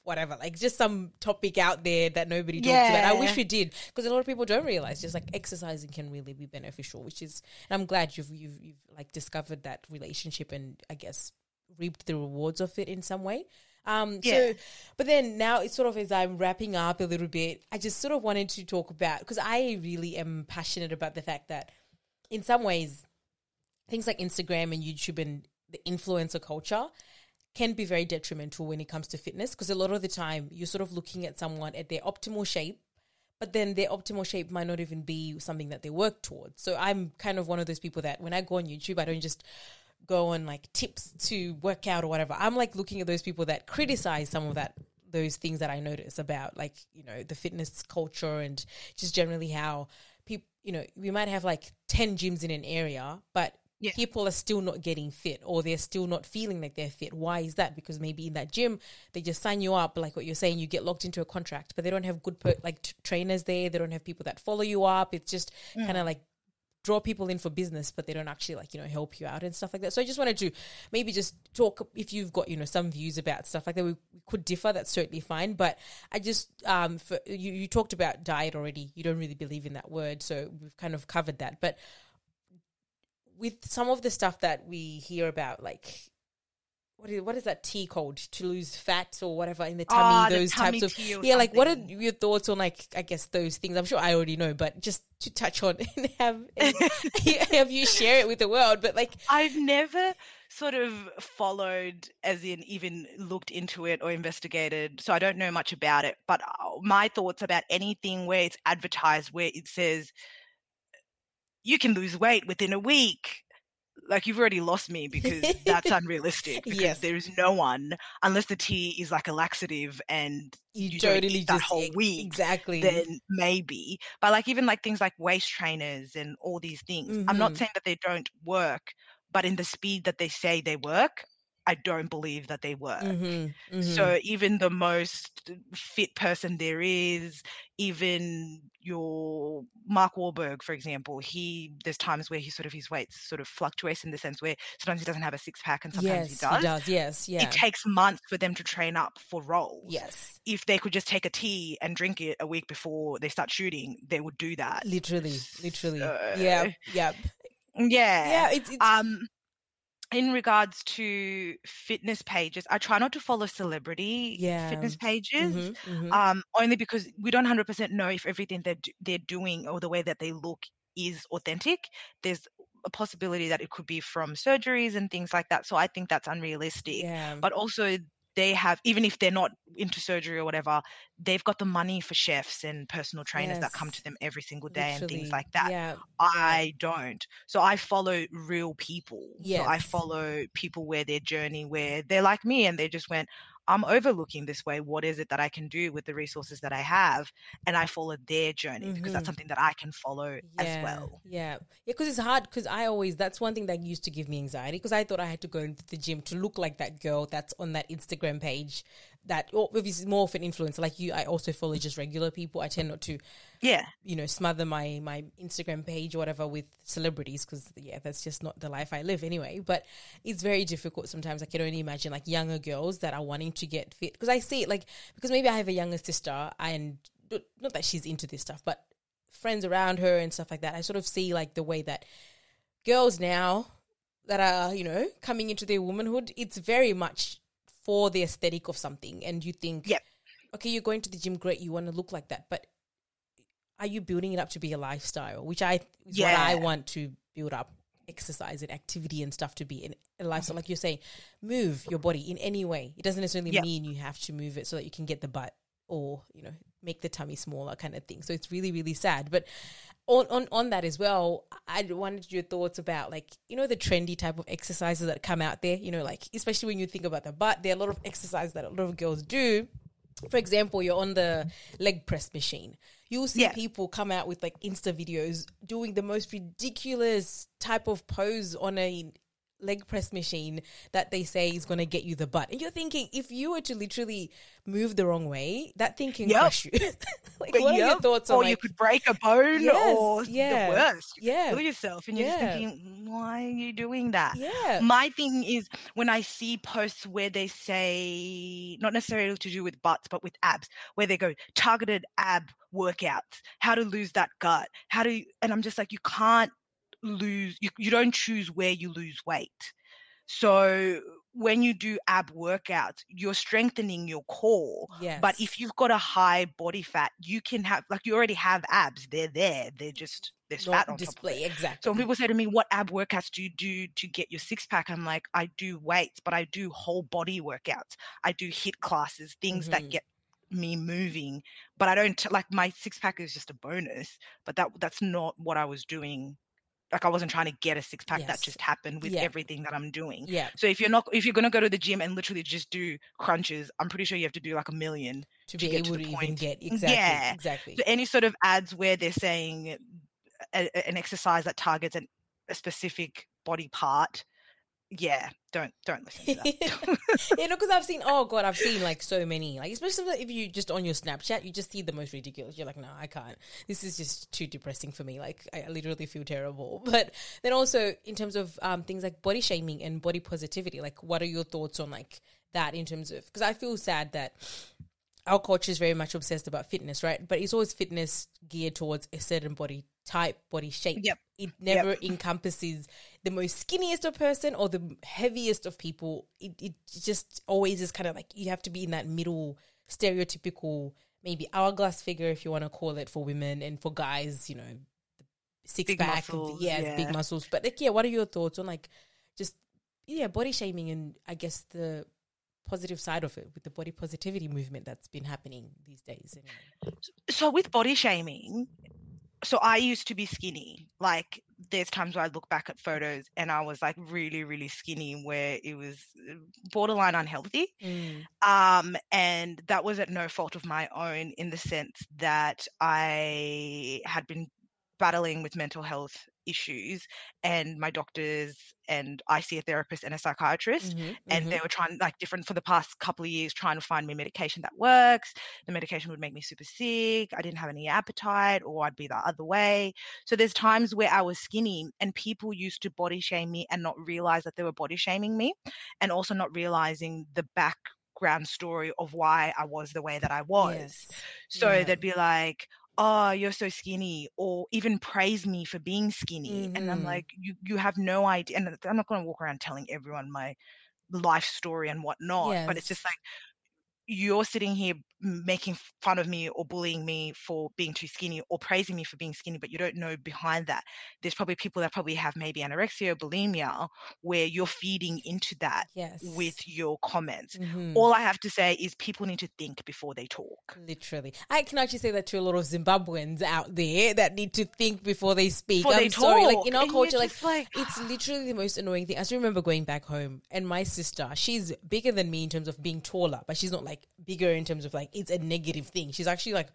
whatever, like just some topic out there that nobody talks about. I wish Yeah. we did because a lot of people don't realize just like exercising can really be beneficial. Which is, and I'm glad you've you've, you've like discovered that relationship and I guess reaped the rewards of it in some way. Um, Yeah. so, but then now it's sort of as I'm wrapping up a little bit, I just sort of wanted to talk about because I really am passionate about the fact that in some ways, things like Instagram and YouTube and the influencer culture can be very detrimental when it comes to fitness because a lot of the time you're sort of looking at someone at their optimal shape but then their optimal shape might not even be something that they work towards. So I'm kind of one of those people that when I go on YouTube, I don't just go on like tips to work out or whatever. I'm like looking at those people that criticize some of that those things that I notice about like, you know, the fitness culture and just generally how people, you know, we might have like 10 gyms in an area, but Yeah. people are still not getting fit or they're still not feeling like they're fit. Why is that? Because maybe in that gym they just sign you up, like what you're saying, you get locked into a contract, but they don't have good per- like t- trainers there. They don't have people that follow you up. It's just kind of like draw people in for business, but they don't actually like you know help you out and stuff like that. So I just wanted to maybe just talk if you've got you know some views about stuff like that. We, we could differ. That's certainly fine. But I just um for you you talked about diet already. You don't really believe in that word, so we've kind of covered that. But with some of the stuff that we hear about, like what is what is that tea called to lose fat or whatever in the tummy? The those tummy types of yeah. Like, what are your thoughts on like I guess those things? I'm sure I already know, but just to touch on and have have you share it with the world. But like, I've never sort of followed, as in even looked into it or investigated, so I don't know much about it. But uh, my thoughts about anything where it's advertised, where it says you can lose weight within a week. Like you've already lost me because that's unrealistic. Because Yes. there is no one unless the tea is like a laxative and you, you don't totally eat that just whole week, exactly. then maybe. But like even like things like waist trainers and all these things. I'm Mhm. not saying that they don't work, but in the speed that they say they work, I don't believe that they work. Mhm, mhm. So even the most fit person there is, even your Mark Wahlberg, for example, he there's times where he sort of his weight sort of fluctuates in the sense where sometimes he doesn't have a six pack and sometimes yes, he does. Yes, yeah, It takes months for them to train up for roles yes, if they could just take a tea and drink it a week before they start shooting, they would do that. literally, literally. So- yeah, yeah, Yeah. yeah. It's, it's Um, in regards to fitness pages, I try not to follow celebrity Yeah. fitness pages. mhm, mhm. Um, only because we don't hundred percent know if everything they're they're doing or the way that they look is authentic. There's a possibility that it could be from surgeries and things like that. So I think that's unrealistic yeah, but also they have even if they're not into surgery or whatever they've got the money for chefs and personal trainers that come to them every single day and things like that. Yeah, i don't. So i follow real people. So i follow people where their journey where they're like me and they just went i'm overlooking this way what is it that i can do with the resources that i have and i follow their journey because Mhm. that's something that i can follow yeah, as well Yeah, yeah, because it's hard. Because I always that's one thing that used to give me anxiety. Because I thought I had to go into the gym to look like that girl that's on that Instagram page. That or obviously more of an influencer like you. I also follow just regular people. I tend not to yeah you know smother my my Instagram page or whatever with celebrities because yeah that's just not the life I live anyway but it's very difficult sometimes I can only imagine like younger girls that are wanting to get fit because I see it like because maybe I have a younger sister and not that she's into this stuff but friends around her and stuff like that I sort of see like the way that girls now that are you know coming into their womanhood it's very much for the aesthetic of something and you think Yep. okay you're going to the gym great you want to look like that but are you building it up to be a lifestyle which i is what i want to build up exercise and activity and stuff to be in a lifestyle like you're saying move your body in any way it doesn't necessarily Yeah. mean you have to move it so that you can get the butt or you know make the tummy smaller kind of thing so it's really really sad but on, on on that as well i wanted your thoughts about like you know the trendy type of exercises that come out there you know like especially when you think about the butt there are a lot of exercises that a lot of girls do for example, you're on the leg press machine. You'll see Yeah. people come out with like Insta videos doing the most ridiculous type of pose on a leg press machine that they say is going to get you the butt. And you're thinking, if you were to literally move the wrong way, that thing can Yep. crush you. like, But what are your thoughts on or like, you could break a bone Yes, or yeah, the worst. You yeah, kill yourself and you're just thinking why are you doing that? Yeah, my thing is when i see posts where they say not necessarily to do with butts but with abs where they go targeted ab workouts. How to lose that gut. How to and i'm just like you can't lose you, you don't choose where you lose weight so when you do ab workouts you're strengthening your core yes. but if you've got a high body fat, you can have like you already have abs. They're there. They're just there's not fat on top display it. exactly. So when people say to me, "What ab workouts do you do to get your six pack?" I'm like, I do weights, but I do whole body workouts. I do HIIT classes, things Mhm. that get me moving. But I don't like my six pack is just a bonus. But that that's not what I was doing. Like I wasn't trying to get a six pack. Yes. That just happened with Yeah. everything that I'm doing. yeah, So if you're not if you're gonna go to the gym and literally just do crunches, I'm pretty sure you have to do like a million to to be get to able the to even point. get exactly, Yeah. exactly. so any sort of ads where they're saying a, a- an exercise that targets an, a specific body part yeah, don't don't listen to that. you know, because I've seen, oh god, I've seen like so many, like especially if you just on your Snapchat, you just see the most ridiculous. You're like, no, I can't. This is just too depressing for me. Like, I literally feel terrible. But then also in terms of um, things like body shaming and body positivity, like, what are your thoughts on like that in terms of? Because I feel sad that our culture is very much obsessed about fitness, right? But it's always fitness geared towards a certain body type, body shape. Yep. It never encompasses the most skinniest of person or the heaviest of people. It, it just always is kind of like you have to be in that middle stereotypical, maybe hourglass figure, if you want to call it for women, and for guys, you know, six Big pack, muscles, yes, yeah. big muscles. But like, yeah, what are your thoughts on like just yeah, body shaming and I guess the positive side of it with the body positivity movement that's been happening these days. Anyway. so with body shaming, so I used to be skinny. Like there's times where I look back at photos and I was like really, really skinny where it was uh, borderline unhealthy. Mm. Um, and that was at no fault of my own in the sense that I had been battling with mental health issues and my doctors and I see a therapist and a psychiatrist Mhm, and mhm. they were trying like different for the past couple of years trying to find me medication that works the medication would make me super sick i didn't have any appetite or i'd be the other way so there's times where i was skinny and people used to body shame me and not realize that they were body shaming me and also not realizing the background story of why i was the way that i was Yes. so Yeah. they'd be like oh you're so skinny or even praise me for being skinny and i'm Mhm. like you you have no idea and i'm not going to walk around telling everyone my life story and whatnot but it's just like you're sitting here making fun of me or bullying me for being too skinny or praising me for being skinny but you don't know behind that there's probably people that probably have maybe anorexia or bulimia where you're feeding into that Yes. with your comments Mhm. all i have to say is people need to think before they talk Literally. I can actually say that to a lot of Zimbabweans out there that need to think before they speak. Before I'm they sorry. Like in our and culture, like, like- it's literally the most annoying thing. I still remember going back home and my sister, she's bigger than me in terms of being taller, but she's not like bigger in terms of like it's a negative thing. She's actually like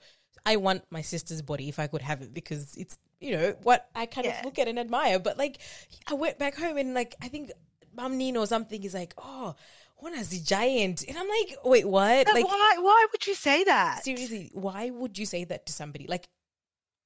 I want my sister's body if I could have it because it's you know what I kind Yeah. of look at and admire. But like I went back home and like I think Mum Nina or something is like, oh, Juana's a giant. And I'm like, wait, what? But Like why why would you say that seriously, why would you say that to somebody? Like,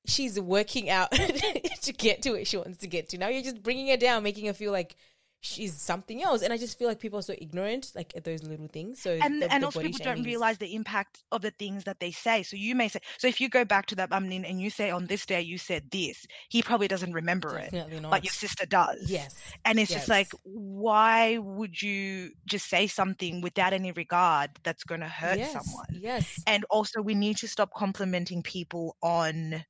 she's working out to get to where she wants to get to. Now you're just bringing her down, making her feel like she's something else. And I just feel like people are so ignorant, like at those little things. So and the- and the also people don't realize the impact of the things that they say. So you may say so if you go back to that bumnin and you say on this day you said this he probably doesn't remember it Definitely not. but your sister does. Yes, and it's just like why would you just say something without any regard that's going to hurt yes, someone? Yes, and also we need to stop complimenting people on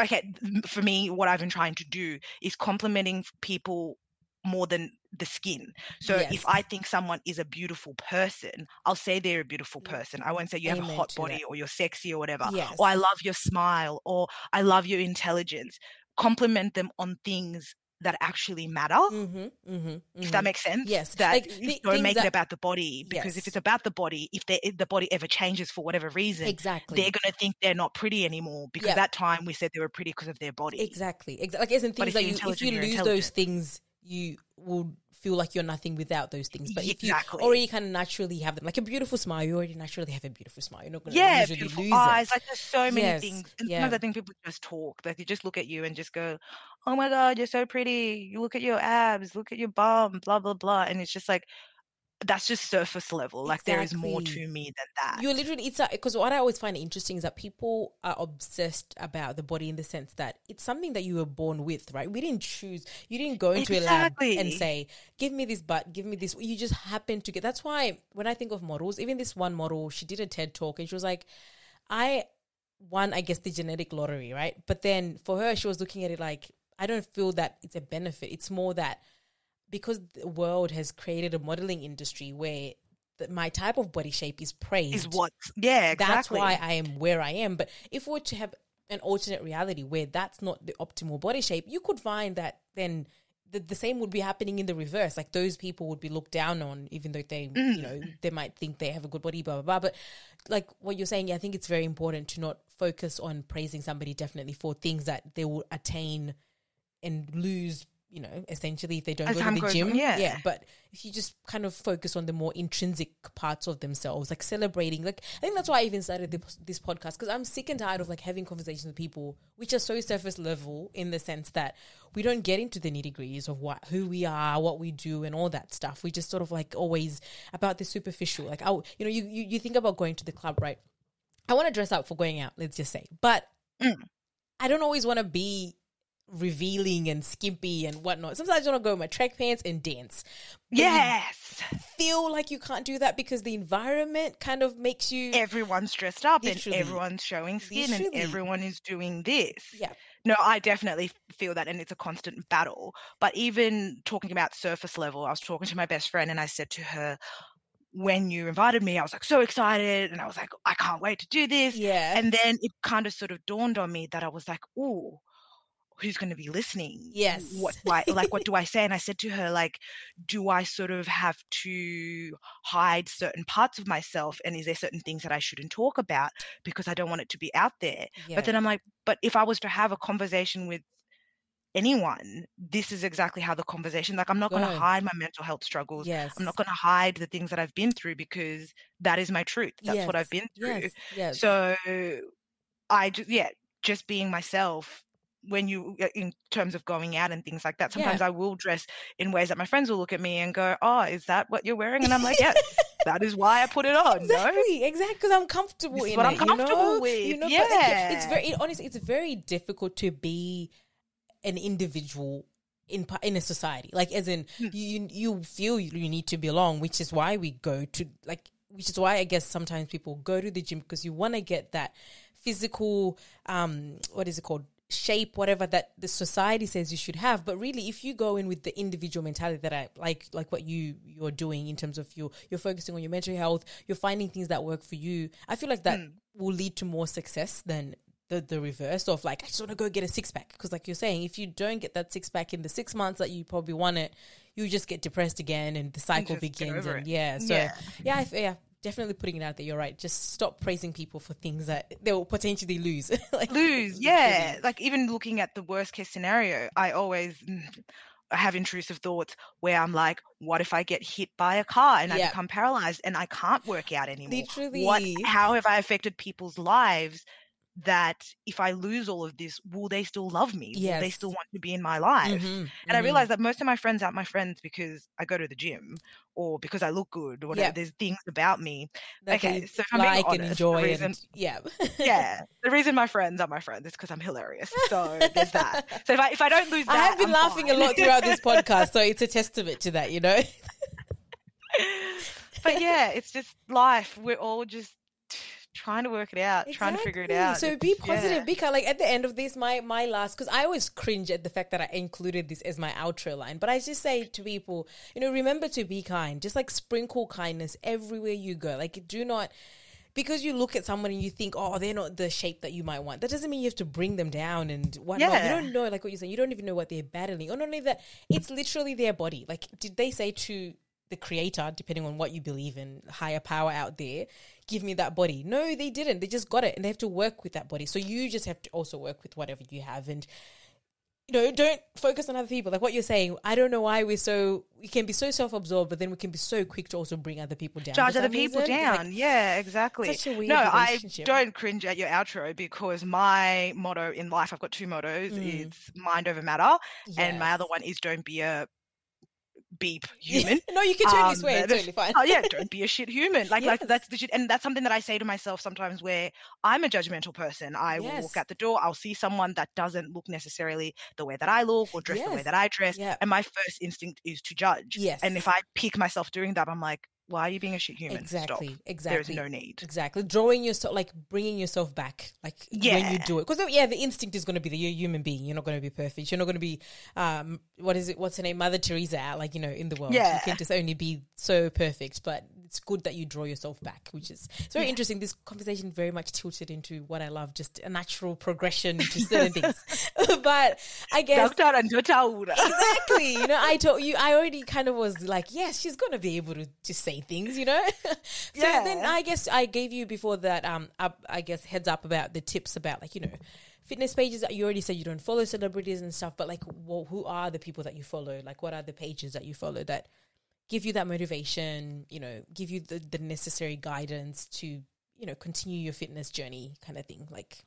okay for me what i've been trying to do is complimenting people more than the skin so Yes. if i think someone is a beautiful person i'll say they're a beautiful person i won't say you have a hot body that. or you're sexy or whatever yes. or i love your smile or i love your intelligence compliment them on things that actually matter Mm-hmm, mm-hmm, if that makes sense Yes, that like, you don't make that- it about the body because if it's about the body if, they, if the body ever changes for whatever reason exactly. they're going to think they're not pretty anymore because Yeah. that time we said they were pretty because of their body. Exactly. Exactly. Like, isn't things that you're if you lose those things, you will feel like you're nothing without those things. But if you Exactly. already kind of naturally have them, like a beautiful smile, you already naturally have a beautiful smile. You're not going to Yeah, usually beautiful lose eyes. it. Like there's so many Yes, things. And yeah. sometimes I think people just talk. Like they just look at you and just go, "Oh my god, you're so pretty. You look at your abs. Look at your bum. Blah blah blah." And it's just like that's just surface level. Like there is more to me than that. You're literally it's because what I always find interesting is that people are obsessed about the body in the sense that it's something that you were born with, right? We didn't choose. You didn't go into a lab and say, "Give me this butt, give me this." You just happen to get. That's why when I think of models, even this one model, she did a TED talk and she was like, "I won, I guess, the genetic lottery, right?" But then for her, she was looking at it like, "I don't feel that it's a benefit. It's more that." Because the world has created a modeling industry where the, my type of body shape is praised is what? Yeah, exactly. that's why I am where I am. But if we were to have an alternate reality where that's not the optimal body shape, you could find that then the, the same would be happening in the reverse. Like those people would be looked down on, even though they, Mm. you know, they might think they have a good body, blah, blah, blah. But like what you're saying, I think it's very important to not focus on praising somebody definitely for things that they will attain and lose you know, essentially if they don't As go to the gym. yeah. yeah. But if you just kind of focus on the more intrinsic parts of themselves, like celebrating, like I think that's why I even started this, this podcast because I'm sick and tired of like having conversations with people which are so surface level in the sense that we don't get into the nitty gritties of what who we are, what we do, and all that stuff. We just sort of like always about the superficial. Like, oh, you know, you you, you think about going to the club, right? I want to dress up for going out, let's just say, but Mm. I don't always want to be revealing and skimpy and whatnot. Sometimes I want to go in my track pants and dance. But Yes. feel like you can't do that because the environment kind of makes you. Everyone's dressed up and everyone's showing skin Literally. and everyone is doing this. Yeah. No, I definitely feel that and it's a constant battle. But even talking about surface level, I was talking to my best friend and I said to her, when you invited me, I was like so excited and I was like, I can't wait to do this. Yeah. And then it kind of sort of dawned on me that I was like, oh, who's going to be listening? Yes. What do I like? What do I say? And I said to her, like, do I sort of have to hide certain parts of myself? And is there certain things that I shouldn't talk about because I don't want it to be out there? yeah. But then I'm like, but if I was to have a conversation with anyone, this is exactly how the conversation. Like, I'm not going to hide my mental health struggles. yes. I'm not going to hide the things that I've been through because that is my truth. That's what I've been through. Yes. Yes. So I just, yeah, just being myself when you, uh, in terms of going out and things like that, sometimes I will dress in ways that my friends will look at me and go, oh, is that what you're wearing? And I'm like, yeah, that is why I put it on. No? Exactly, exactly. Because I'm comfortable This is in what it. I'm comfortable you know? with, You know, but like, it's very it, honestly, it's very difficult to be an individual in in a society. Like, as in, Hmm. you you feel you need to belong, which is why we go to like, which is why I guess sometimes people go to the gym because you want to get that physical, um, what is it called? Shape whatever that the society says you should have but really if you go in with the individual mentality that i like like what you you're doing in terms of your you're focusing on your mental health you're finding things that work for you i feel like that Mm. will lead to more success than the, the reverse of like i just want to go get a six-pack because like you're saying if you don't get that six-pack in the six months that you probably want it you just get depressed again and the cycle begins and it. yeah so Yeah. yeah I, yeah definitely putting it out there you're right. Just stop praising people for things that they will potentially lose. Like lose yeah. like even looking at the worst case scenario i always mm, have intrusive thoughts where i'm like what if i get hit by a car and i become paralyzed and i can't work out anymore? Literally. What how have i affected people's lives that if i lose all of this will they still love me will they still want to be in my life Mhm, and I mhm. realized that most of my friends aren't my friends because I go to the gym or because I look good or whatever. Yeah. There's things about me. that okay, so if I'm being like and honest, the enjoy reason- and yeah Yeah. the reason my friends are my friends is because I'm hilarious. So there's that. So if I if I don't lose that, I have been I'm laughing a lot throughout this podcast, so it's a testament to that, you know. but yeah, it's just life. We're all just trying to work it out, trying to figure it out. So be positive. yeah. Be kind. Like at the end of this, my my last because I always cringe at the fact that I included this as my outro line. But I just say to people, you know, remember to be kind. Just like sprinkle kindness everywhere you go. Like do not. Because you look at someone and you think, oh, they're not the shape that you might want. That doesn't mean you have to bring them down and whatnot. Yeah. You don't know, like what you're saying. You don't even know what they're battling. Or not only that, it's literally their body. Like, did they say to the creator, depending on what you believe in, higher power out there, give me that body. No, they didn't. They just got it and they have to work with that body. So you just have to also work with whatever you have and you know, don't focus on other people. Like what you're saying, I don't know why we're so we can be so self absorbed, but then we can be so quick to also bring other people down. For other people reason. It's like, down. yeah, exactly. such a weird no, I don't cringe at your outro because my motto in life, I've got two mottos. Mm. It's mind over matter, and my other one is don't be a beep human. no, you can totally Um, swear. It's totally fine. oh yeah, don't be a shit human. Like like that's the shit, and that's something that I say to myself sometimes. Where I'm a judgmental person, I will walk out the door, I'll see someone that doesn't look necessarily the way that I look or dress the way that I dress, Yeah. and my first instinct is to judge. Yes. And if I pick myself doing that, I'm like, why are you being a shit human? Exactly. Stop. Exactly. There is no need. Exactly. Drawing yourself, like bringing yourself back, like when you do it. Because, yeah, the instinct is going to be that you're a human being. You're not going to be perfect. You're not going to be, um, what is it? What's her name? Mother Teresa out, like, you know, in the world. Yeah. You can just only be so perfect. But it's good that you draw yourself back, which is it's very interesting. This conversation very much tilted into what I love, just a natural progression to certain things. but I guess Doctor and exactly. You know, I told you, I already kind of was like, yes, she's gonna be able to just say things, you know. so Yeah. then I guess I gave you before that, um, up, I guess heads up about the tips about like you know. Fitness pages that you already said you don't follow celebrities and stuff, but like, well, who are the people that you follow? Like, what are the pages that you follow that give you that motivation? You know, give you the, the necessary guidance to you know continue your fitness journey, kind of thing. Like,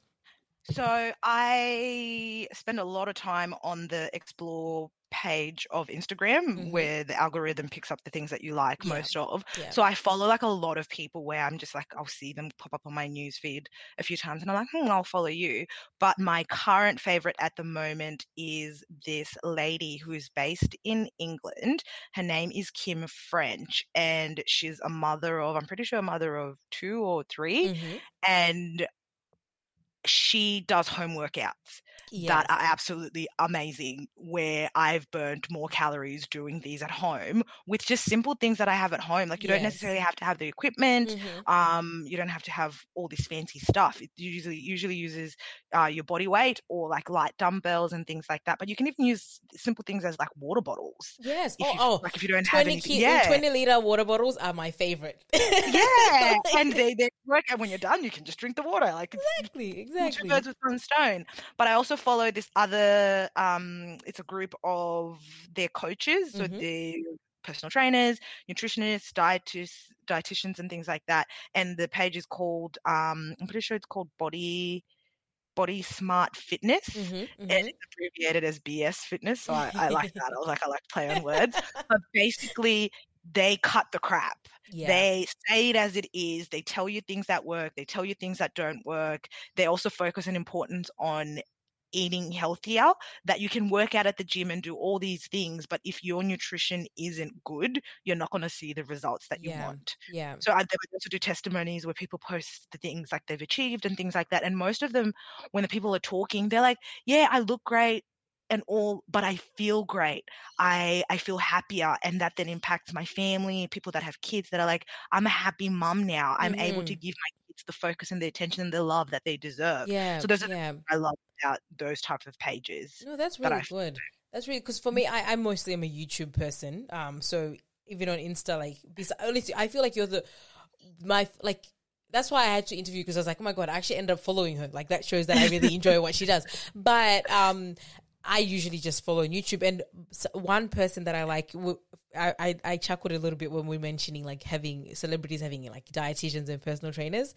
So I spend a lot of time on the explore page of Instagram Mhm. where the algorithm picks up the things that you like Yeah. most of. yeah, So I follow like a lot of people where I'm just like I'll see them pop up on my news feed a few times and I'm like, hmm, I'll follow you. But my current favorite at the moment is this lady who is based in England. Her name is Kim French and she's a mother of I'm pretty sure a mother of two or 3 Mhm. and she does home workouts that are absolutely amazing where I've burnt more calories doing these at home with just simple things that I have at home. Like you don't necessarily have to have the equipment. Mhm. Um, you don't have to have all this fancy stuff. It usually usually uses uh, your body weight or like light dumbbells and things like that. But you can even use simple things as like water bottles. Yes. Oh, you, oh, like if you don't have 20, anything, ki- yeah, 20 liter water bottles are my favorite. yeah, and they they work. And when you're done, you can just drink the water. Like exactly, exactly. two birds with one stone. But I also follow this other. Um, it's a group of their coaches, so Mhm. the personal trainers, nutritionists, dietists, dietitians, and things like that. And the page is called. Um, I'm pretty sure it's called Body Body Smart Fitness. Mhm, And mhm. it's abbreviated as BS Fitness, so I, I like that. I was like, I like play on words. But basically, they cut the crap. yeah. They say it as it is. They tell you things that work. They tell you things that don't work. They also focus an importance on eating healthier that you can work out at the gym and do all these things but if your nutrition isn't good you're not going to see the results that you Yeah. want yeah. so I, they would also do testimonies where people post the things like they've achieved and things like that and most of them when the people are talking they're like yeah i look great and all but i feel great i i feel happier and that then impacts my family people that have kids that are like i'm a happy mom now i'm able to mm-hmm. give my kids the focus and the attention and the love that they deserve Yeah. so those are yeah. i love about those types of pages No, that's really I good. That's really because for me, I, I mostly am a YouTube person. Um, so even on Insta, like, I feel like you're the my like. That's why I had to interview because I was like, oh my god, I actually ended up following her. Like that shows that I really enjoy what she does. But um, I usually just follow on YouTube. And one person that I like, I, I, I chuckled a little bit when we were mentioning like having celebrities having like dietitians and personal trainers.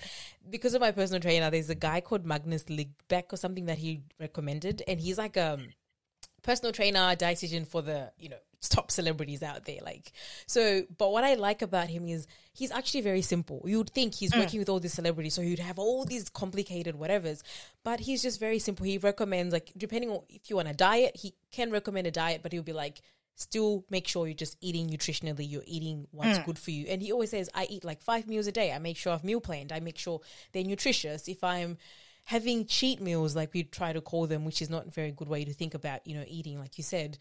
Because of my personal trainer, there's a guy called Magnus Lygdback or something that he recommended, and he's like a personal trainer, dietitian for the you know top celebrities out there. Like so, but what I like about him is he's actually very simple. You would think he's hmm. working with all these celebrities, so he'd have all these complicated whatevers, but he's just very simple. He recommends like depending on if you want a diet, he can recommend a diet, but he'll be like. Still make sure you're just eating nutritionally, you're eating what's hmm. good for you. And he always says, I eat like five meals a day. I make sure I've meal planned. I make sure they're nutritious. If I'm having cheat meals like we try to call them which is not a very good way to think about you know eating like you said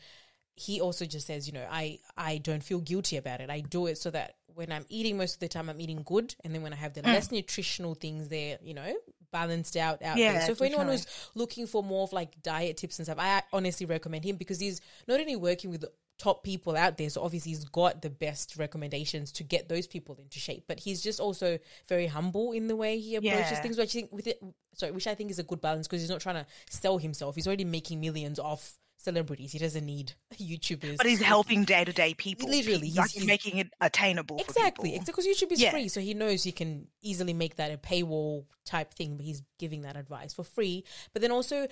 he also just says you know i i don't feel guilty about it. I do it so that when i'm eating most of the time i'm eating good. And then when i have the mm. less nutritional things there you know balanced out out there. Yeah, so for anyone who's looking for more of like diet tips and stuff i honestly recommend him because he's not only working with top people out there so obviously he's got the best recommendations to get those people into shape but he's just also very humble in the way he approaches Yeah. things which I think with it sorry which I think is a good balance because he's not trying to sell himself. He's already making millions off celebrities he doesn't need YouTubers but he's helping day-to-day people Literally, like he's- he's, he's- making it attainable exactly. Because YouTube is Yeah. free, so he knows he can easily make that a paywall type thing. But he's giving that advice for free. But then also,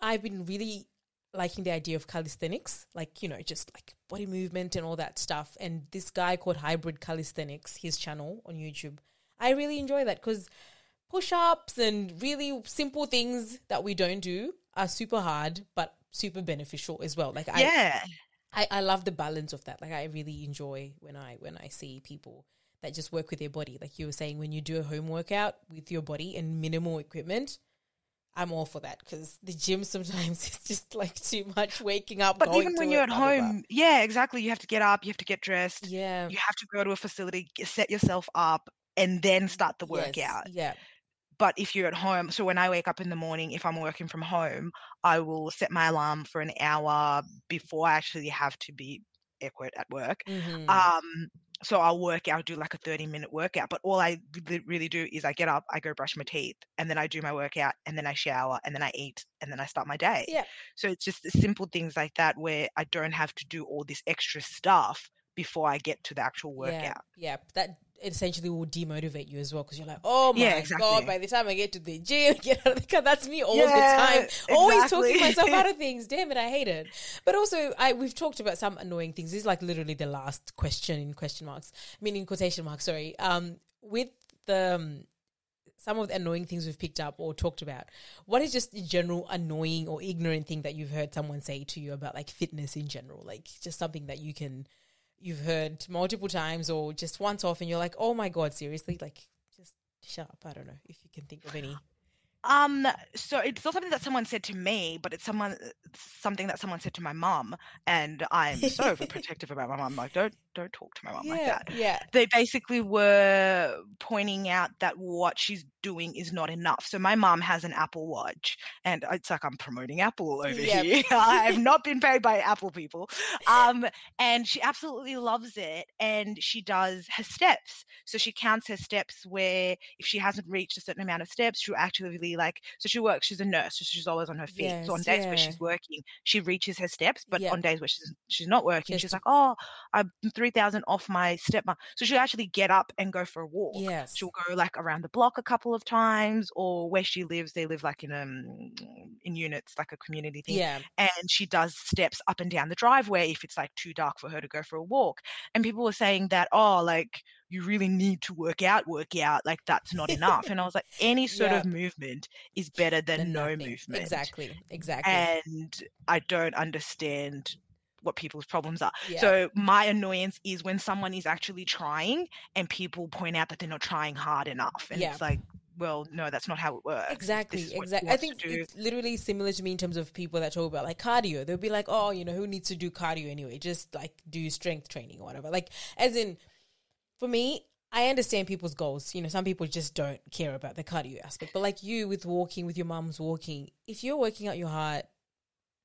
I've been really liking the idea of calisthenics, like you know, just like body movement and all that stuff. And this guy called Hybrid Calisthenics, his channel on YouTube, I really enjoy that because push ups and really simple things that we don't do are super hard, but super beneficial as well. Like I, yeah I, I love the balance of that. Like I really enjoy when I when I see people that just work with their body. Like you were saying, when you do a home workout with your body and minimal equipment, I'm all for that because the gym sometimes is just like too much waking up. But even when it, you're at blah, blah, blah. home, yeah, exactly. You have to get up, you have to get dressed, yeah, you have to go to a facility, set yourself up, and then start the yes, workout. yeah, But if you're at home, so when I wake up in the morning, if I'm working from home, I will set my alarm for an hour before I actually have to be air quote at work. Mhm. Um, so I'll work out, do like a 30 minute workout. But all I really, do is I get up, I go brush my teeth, and then I do my workout, and then I shower, and then I eat, and then I start my day. yeah, So it's just the simple things like that where I don't have to do all this extra stuff before I get to the actual workout. yeah. That essentially will demotivate you as well because you're like, oh my Yeah, god! By the time I get to the gym, get out of the car, that's me all the Yeah, time. Always talking myself out of things. Damn it, I hate it. But also, I we've talked about some annoying things. This is like literally the last question in question marks, meaning quotation marks. Sorry. Um, with the um, some of the annoying things we've picked up or talked about. What is just the general annoying or ignorant thing that you've heard someone say to you about like fitness in general? Like just something that you can you've heard multiple times or just once off and you're like, "Oh my god, seriously?" Like just shut up. I don't know if you can think of any. Um, so it's not something that someone said to me, but it's someone something that someone said to my mum, and I'm so protective about my mum. Like, don't don't talk to my mum like that. yeah. They basically were pointing out that what she's doing is not enough. So my mum has an Apple Watch, and it's like I'm promoting Apple over Yep. here. I've not been paid by Apple people. Um, and she absolutely loves it, and she does her steps. So she counts her steps where if she hasn't reached a certain amount of steps, she'll actually like. So she works. She's a nurse, so she's always on her feet. so on Yes, days where she's working, she reaches her steps. But Yep. on days where she's she's not working, she's like, "Oh, I'm three thousand off my step." mark." So she'll actually get up and go for a walk. Yes. She'll go like around the block a couple of times, or where she lives, they live like in um in units, like a community thing Yeah. and she does steps up and down the driveway if it's like too dark for her to go for a walk. And people were saying that, oh, like you really need to work out, work out, like that's not enough. and I was like, any sort Yeah. of movement is better than, Then no nothing. movement. Exactly. Exactly. And I don't understand what people's problems are. yeah. So my annoyance is when someone is actually trying and people point out that they're not trying hard enough. And Yeah. it's like, well, no, that's not how it works. Exactly, exactly. I think it's literally similar to me in terms of people that talk about like cardio. They'll be like, "Oh, you know, who needs to do cardio anyway? Just like do strength training or whatever." Like, as in, for me, I understand people's goals. You know, some people just don't care about the cardio aspect. But like you with walking, with your mum's walking, if you're working out your heart,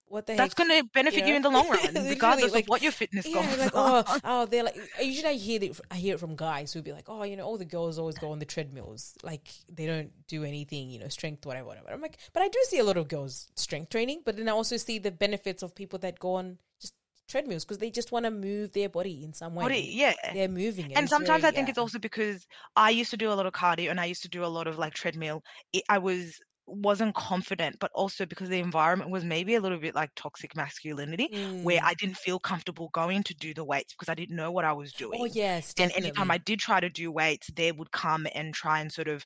what the That's heck? going to benefit know? you in the long run, regardless like- of what your fitness goals Yeah, like are. oh, oh, they're like. Usually, I hear it. I hear it from guys who'll be like, "Oh, you know, all the girls always go on the treadmills. Like they don't do anything, you know, strength, whatever, whatever." I'm like, but I do see a lot of girls strength training, but then I also see the benefits of people that go on just treadmills because they just want to move their body in some way. Body, yeah. They're moving, And sometimes I think yeah. it's also because I used to do a lot of cardio and I used to do a lot of like treadmill. It, I was wasn't confident, but also because the environment was maybe a little bit like toxic masculinity, where Mm. I didn't feel comfortable going to do the weights because I didn't know what I was doing. Oh yes, and anytime I did try to do weights, they would come and try and sort of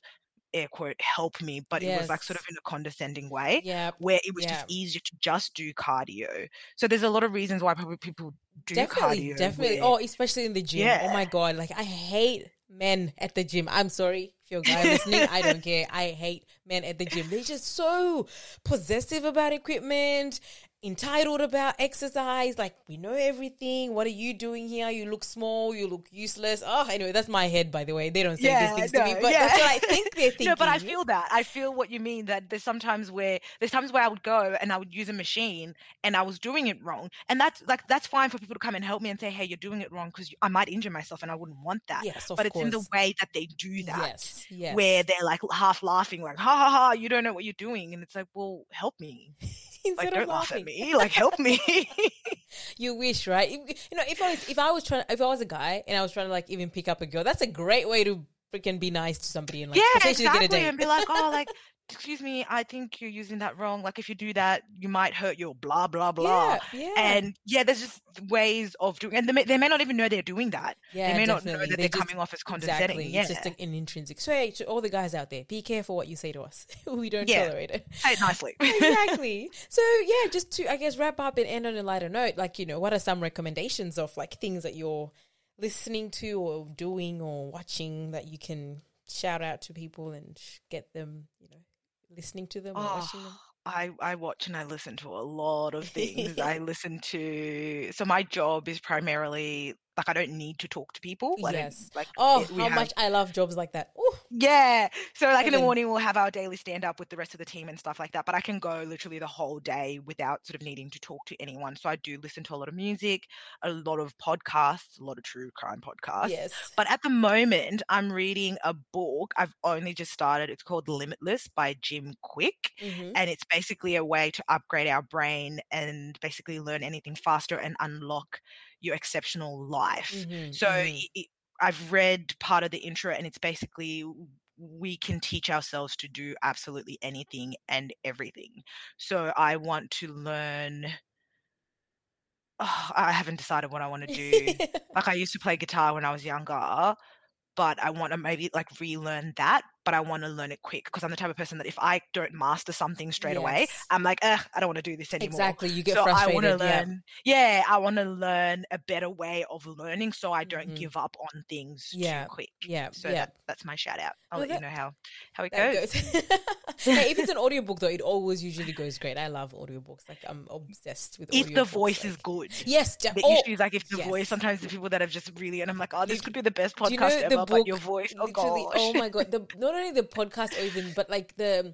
air quote help me, but it was like sort of in a condescending way. yeah, Where it was Yeah. just easier to just do cardio. So there's a lot of reasons why probably people do definitely, cardio. definitely. where- Oh, especially in the gym. Oh my god, like I hate men at the gym. I'm sorry if you're a guy listening. I don't care. I hate men at the gym. They're just so possessive about equipment, entitled about exercise. Like we know everything. What are you doing here? You look small. You look useless. Oh, anyway, that's my head, by the way. They don't say Yeah, these things to me, but yeah. that's what I think they're thinking. No, but I feel that. I feel what you mean. That there's sometimes where there's times where I would go and I would use a machine and I was doing it wrong, and that's like that's fine for people to come and help me and say, "Hey, you're doing it wrong," because I might injure myself and I wouldn't want that. yes, of but it's course. in the way that they do that, Yes, yes. where they're like half laughing, like, "Ha ha ha, you don't know what you're doing," and it's like, "Well, help me. Instead Like, of don't laugh laughing. at me. Like, help me." You wish, right? If- You know, if I was if I was trying if I was a guy and I was trying to like even pick up a girl, that's a great way to freaking be nice to somebody and like yeah, potentially get a exactly, date. and be like, "Oh, like." Excuse me, I think you're using that wrong. Like, if you do that, you might hurt your blah blah blah. Yeah, yeah, And yeah, there's just ways of doing, and they may, they may not even know they're doing that. yeah. they may not know that They they're just- coming off as condescending. Exactly, Yeah, it's just an intrinsic. So, hey, to all the guys out there, be careful what you say to us. we don't Yeah. tolerate it. say it nicely. exactly. So yeah, just to I guess wrap up and end on a lighter note, like you know, what are some recommendations of like things that you're listening to or doing or watching that you can shout out to people and get them, you know, listening to them or watching them? Oh, I I watch and I listen to a lot of things. I listen to so my job is primarily like I don't need to talk to people. Yes. like Oh, it- how have- much I love jobs like that. Ooh, Yeah. So like in the morning we'll have our daily stand up with the rest of the team and stuff like that. But I can go literally the whole day without sort of needing to talk to anyone. So I do listen to a lot of music, a lot of podcasts, a lot of true crime podcasts. yes. But at the moment, I'm reading a book. I've only just started. It's called Limitless by Jim Kwik. Mhm. And it's basically a way to upgrade our brain and basically learn anything faster and unlock your exceptional life. Mhm, So mhm. i i I've read part of the intro, and it's basically we can teach ourselves to do absolutely anything and everything. So I want to learn. Oh, I haven't decided what I want to do. like I used to play guitar when I was younger, but I want to maybe like relearn that. But I want to learn it quick because I'm the type of person that if I don't master something straight away, I'm like, Ugh, I don't want to do this anymore Exactly. You get so I want to frustrated. yeah. learn. Yeah. I want to learn a better way of learning, so I don't Mhm. give up on things Yeah, too quick. Yeah. So yeah. that, that's my shout out. I'll No, let that- you know how how it goes. goes. hey, if it's an audiobook though, it always usually goes great. I love audiobooks. Like I'm obsessed with audiobooks. If the voice is good. Yes, The oh, issue is like if the yes. voice. Sometimes the people that have just really, and I'm like, oh, this could be the best Do you podcast know ever, but your voice, oh literally gosh. oh my god the not only the podcast or even but like the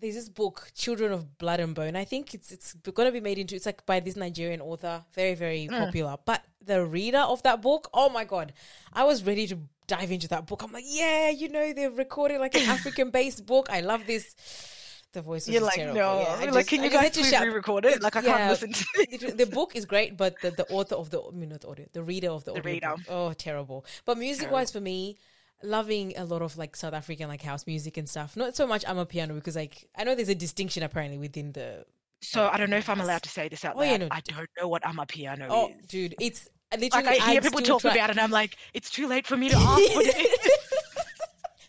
there's this book children of blood and bone i think it's it's to be made into it's like by this nigerian author very very Mm. popular but the reader of that book oh my god i was ready to dive into that book i'm like yeah you know they've recorded like an african based book i love this the voice was You're like, terrible. no, Yeah, I like, just- can you guys please shout- re-record it? Like, I Yeah, can't listen to it. The book is great, but the, the author of the I mean not the audio, the reader of the, The audio reader. book, oh terrible. But music wise, for me, loving a lot of like South African like house music and stuff. Not so much amapiano because like I know there's a distinction apparently within the. So I don't know if I'm um, allowed to say this out Oh, yeah, no, I don't know what amapiano Oh, is. dude, it's Like I hear I'd people talk try- about it, and I'm like, it's too late for me to ask what it is.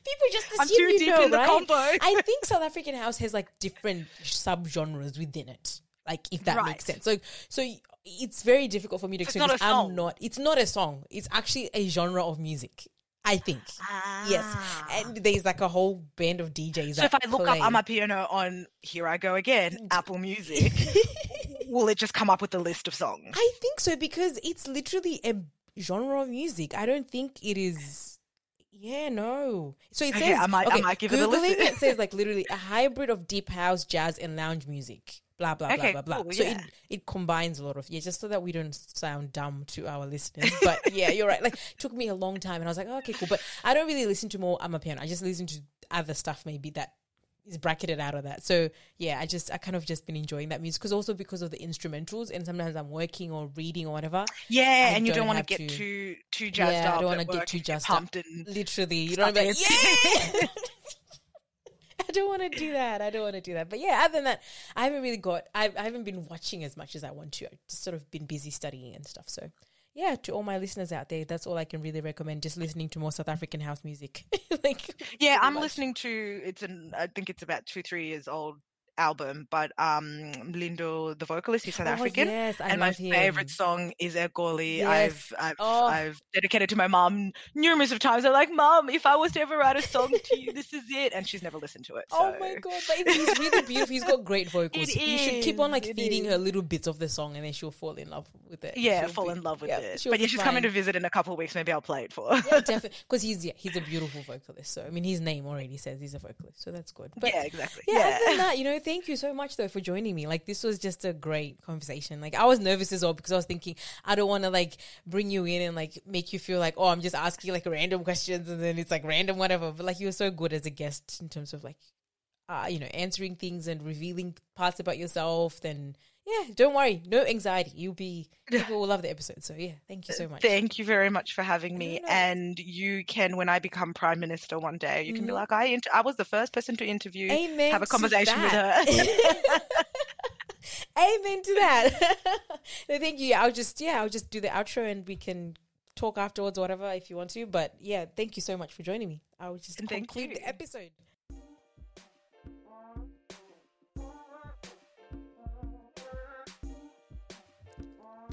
People just I'm assume too you deep know, in the right? combo. I think South African house has like different subgenres within it. Like if that Right. makes sense. So so it's very difficult for me to explain not a I'm not it's not a song. It's actually a genre of music. I think. Yes. Ah. And there's like a whole band of DJs. so if I look play. up piano" on Here I Go Again, Apple Music, will it just come up with a list of songs? I think so because it's literally a genre of music. I don't think it is. Yeah, no. So it Okay, says I might- I might give it a listen. it says like literally a hybrid of deep house, jazz, and lounge music. Blah blah Okay, blah blah blah. so yeah. it it combines a lot of yeah, just so that we don't sound dumb to our listeners. But yeah, you're right. Like it took me a long time, and I was like, oh, okay, cool. But I don't really listen to more Amapiano. I just listen to other stuff maybe that is bracketed out of that. So yeah, I just I kind of just been enjoying that music because also because of the instrumentals, and sometimes I'm working or reading or whatever. Yeah, I and you don't, don't want to get too too jazzed Yeah, I up. don't wanna get too jazzed up. pumped and Literally, you know, like, dancing. yeah. I don't want to do that. I don't want to do that. But yeah, other than that, I haven't really got. I, I haven't been watching as much as I want to. I've just sort of been busy studying and stuff. So yeah, to all my listeners out there, that's all I can really recommend. Just listening to more South African house music. like Yeah, I'm much. listening to it's an I think it's about two three years old album, but um Lindo the vocalist he's South Oh, African. Yes, I and my him. favorite song is Egoli. Yes. I've I've Oh. I've dedicated to my mom numerous of times. I'm like, Mom, if I was to ever write a song to you, this is it. And she's never listened to it. Oh my god! But he's really beautiful. He's got great vocals. It you should keep on like it feeding is. her little bits of the song, and then she'll fall in love with it. Yeah, She'll fall be- in love with yeah, it. But yeah, she's coming to visit in a couple of weeks. Maybe I'll play it for her. Yeah, definitely. Because he's yeah, he's a beautiful vocalist. So I mean, his name already says he's a vocalist. So that's good. But yeah, exactly. yeah, Yeah. other than that, you know, thank you so much though for joining me. Like this was just a great conversation. Like I was nervous as well because I was thinking I don't want to like bring you in and like make you feel like oh I'm just asking like random questions and then it's like random whatever. But like you were so good as a guest in terms of like uh, you know answering things and revealing parts about yourself. Then yeah, don't worry, no anxiety. You'll be people will love the episode. So yeah, thank you so much. Thank you very much for having me. And you can, when I become prime minister one day, you can be Mhm. like, I, inter- I was the first person to interview. Amen. have a conversation with her. Amen to that. no, thank you. I'll just yeah, I'll just do the outro and we can talk afterwards, or whatever, if you want to. But yeah, thank you so much for joining me. I will just And thank conclude you. the episode.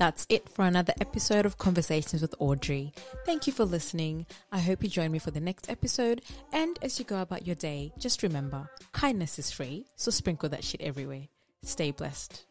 That's it for another episode of Conversations with Audrey. Thank you for listening. I hope you join me for the next episode. And as you go about your day, just remember kindness is free, so sprinkle that shit everywhere. Stay blessed.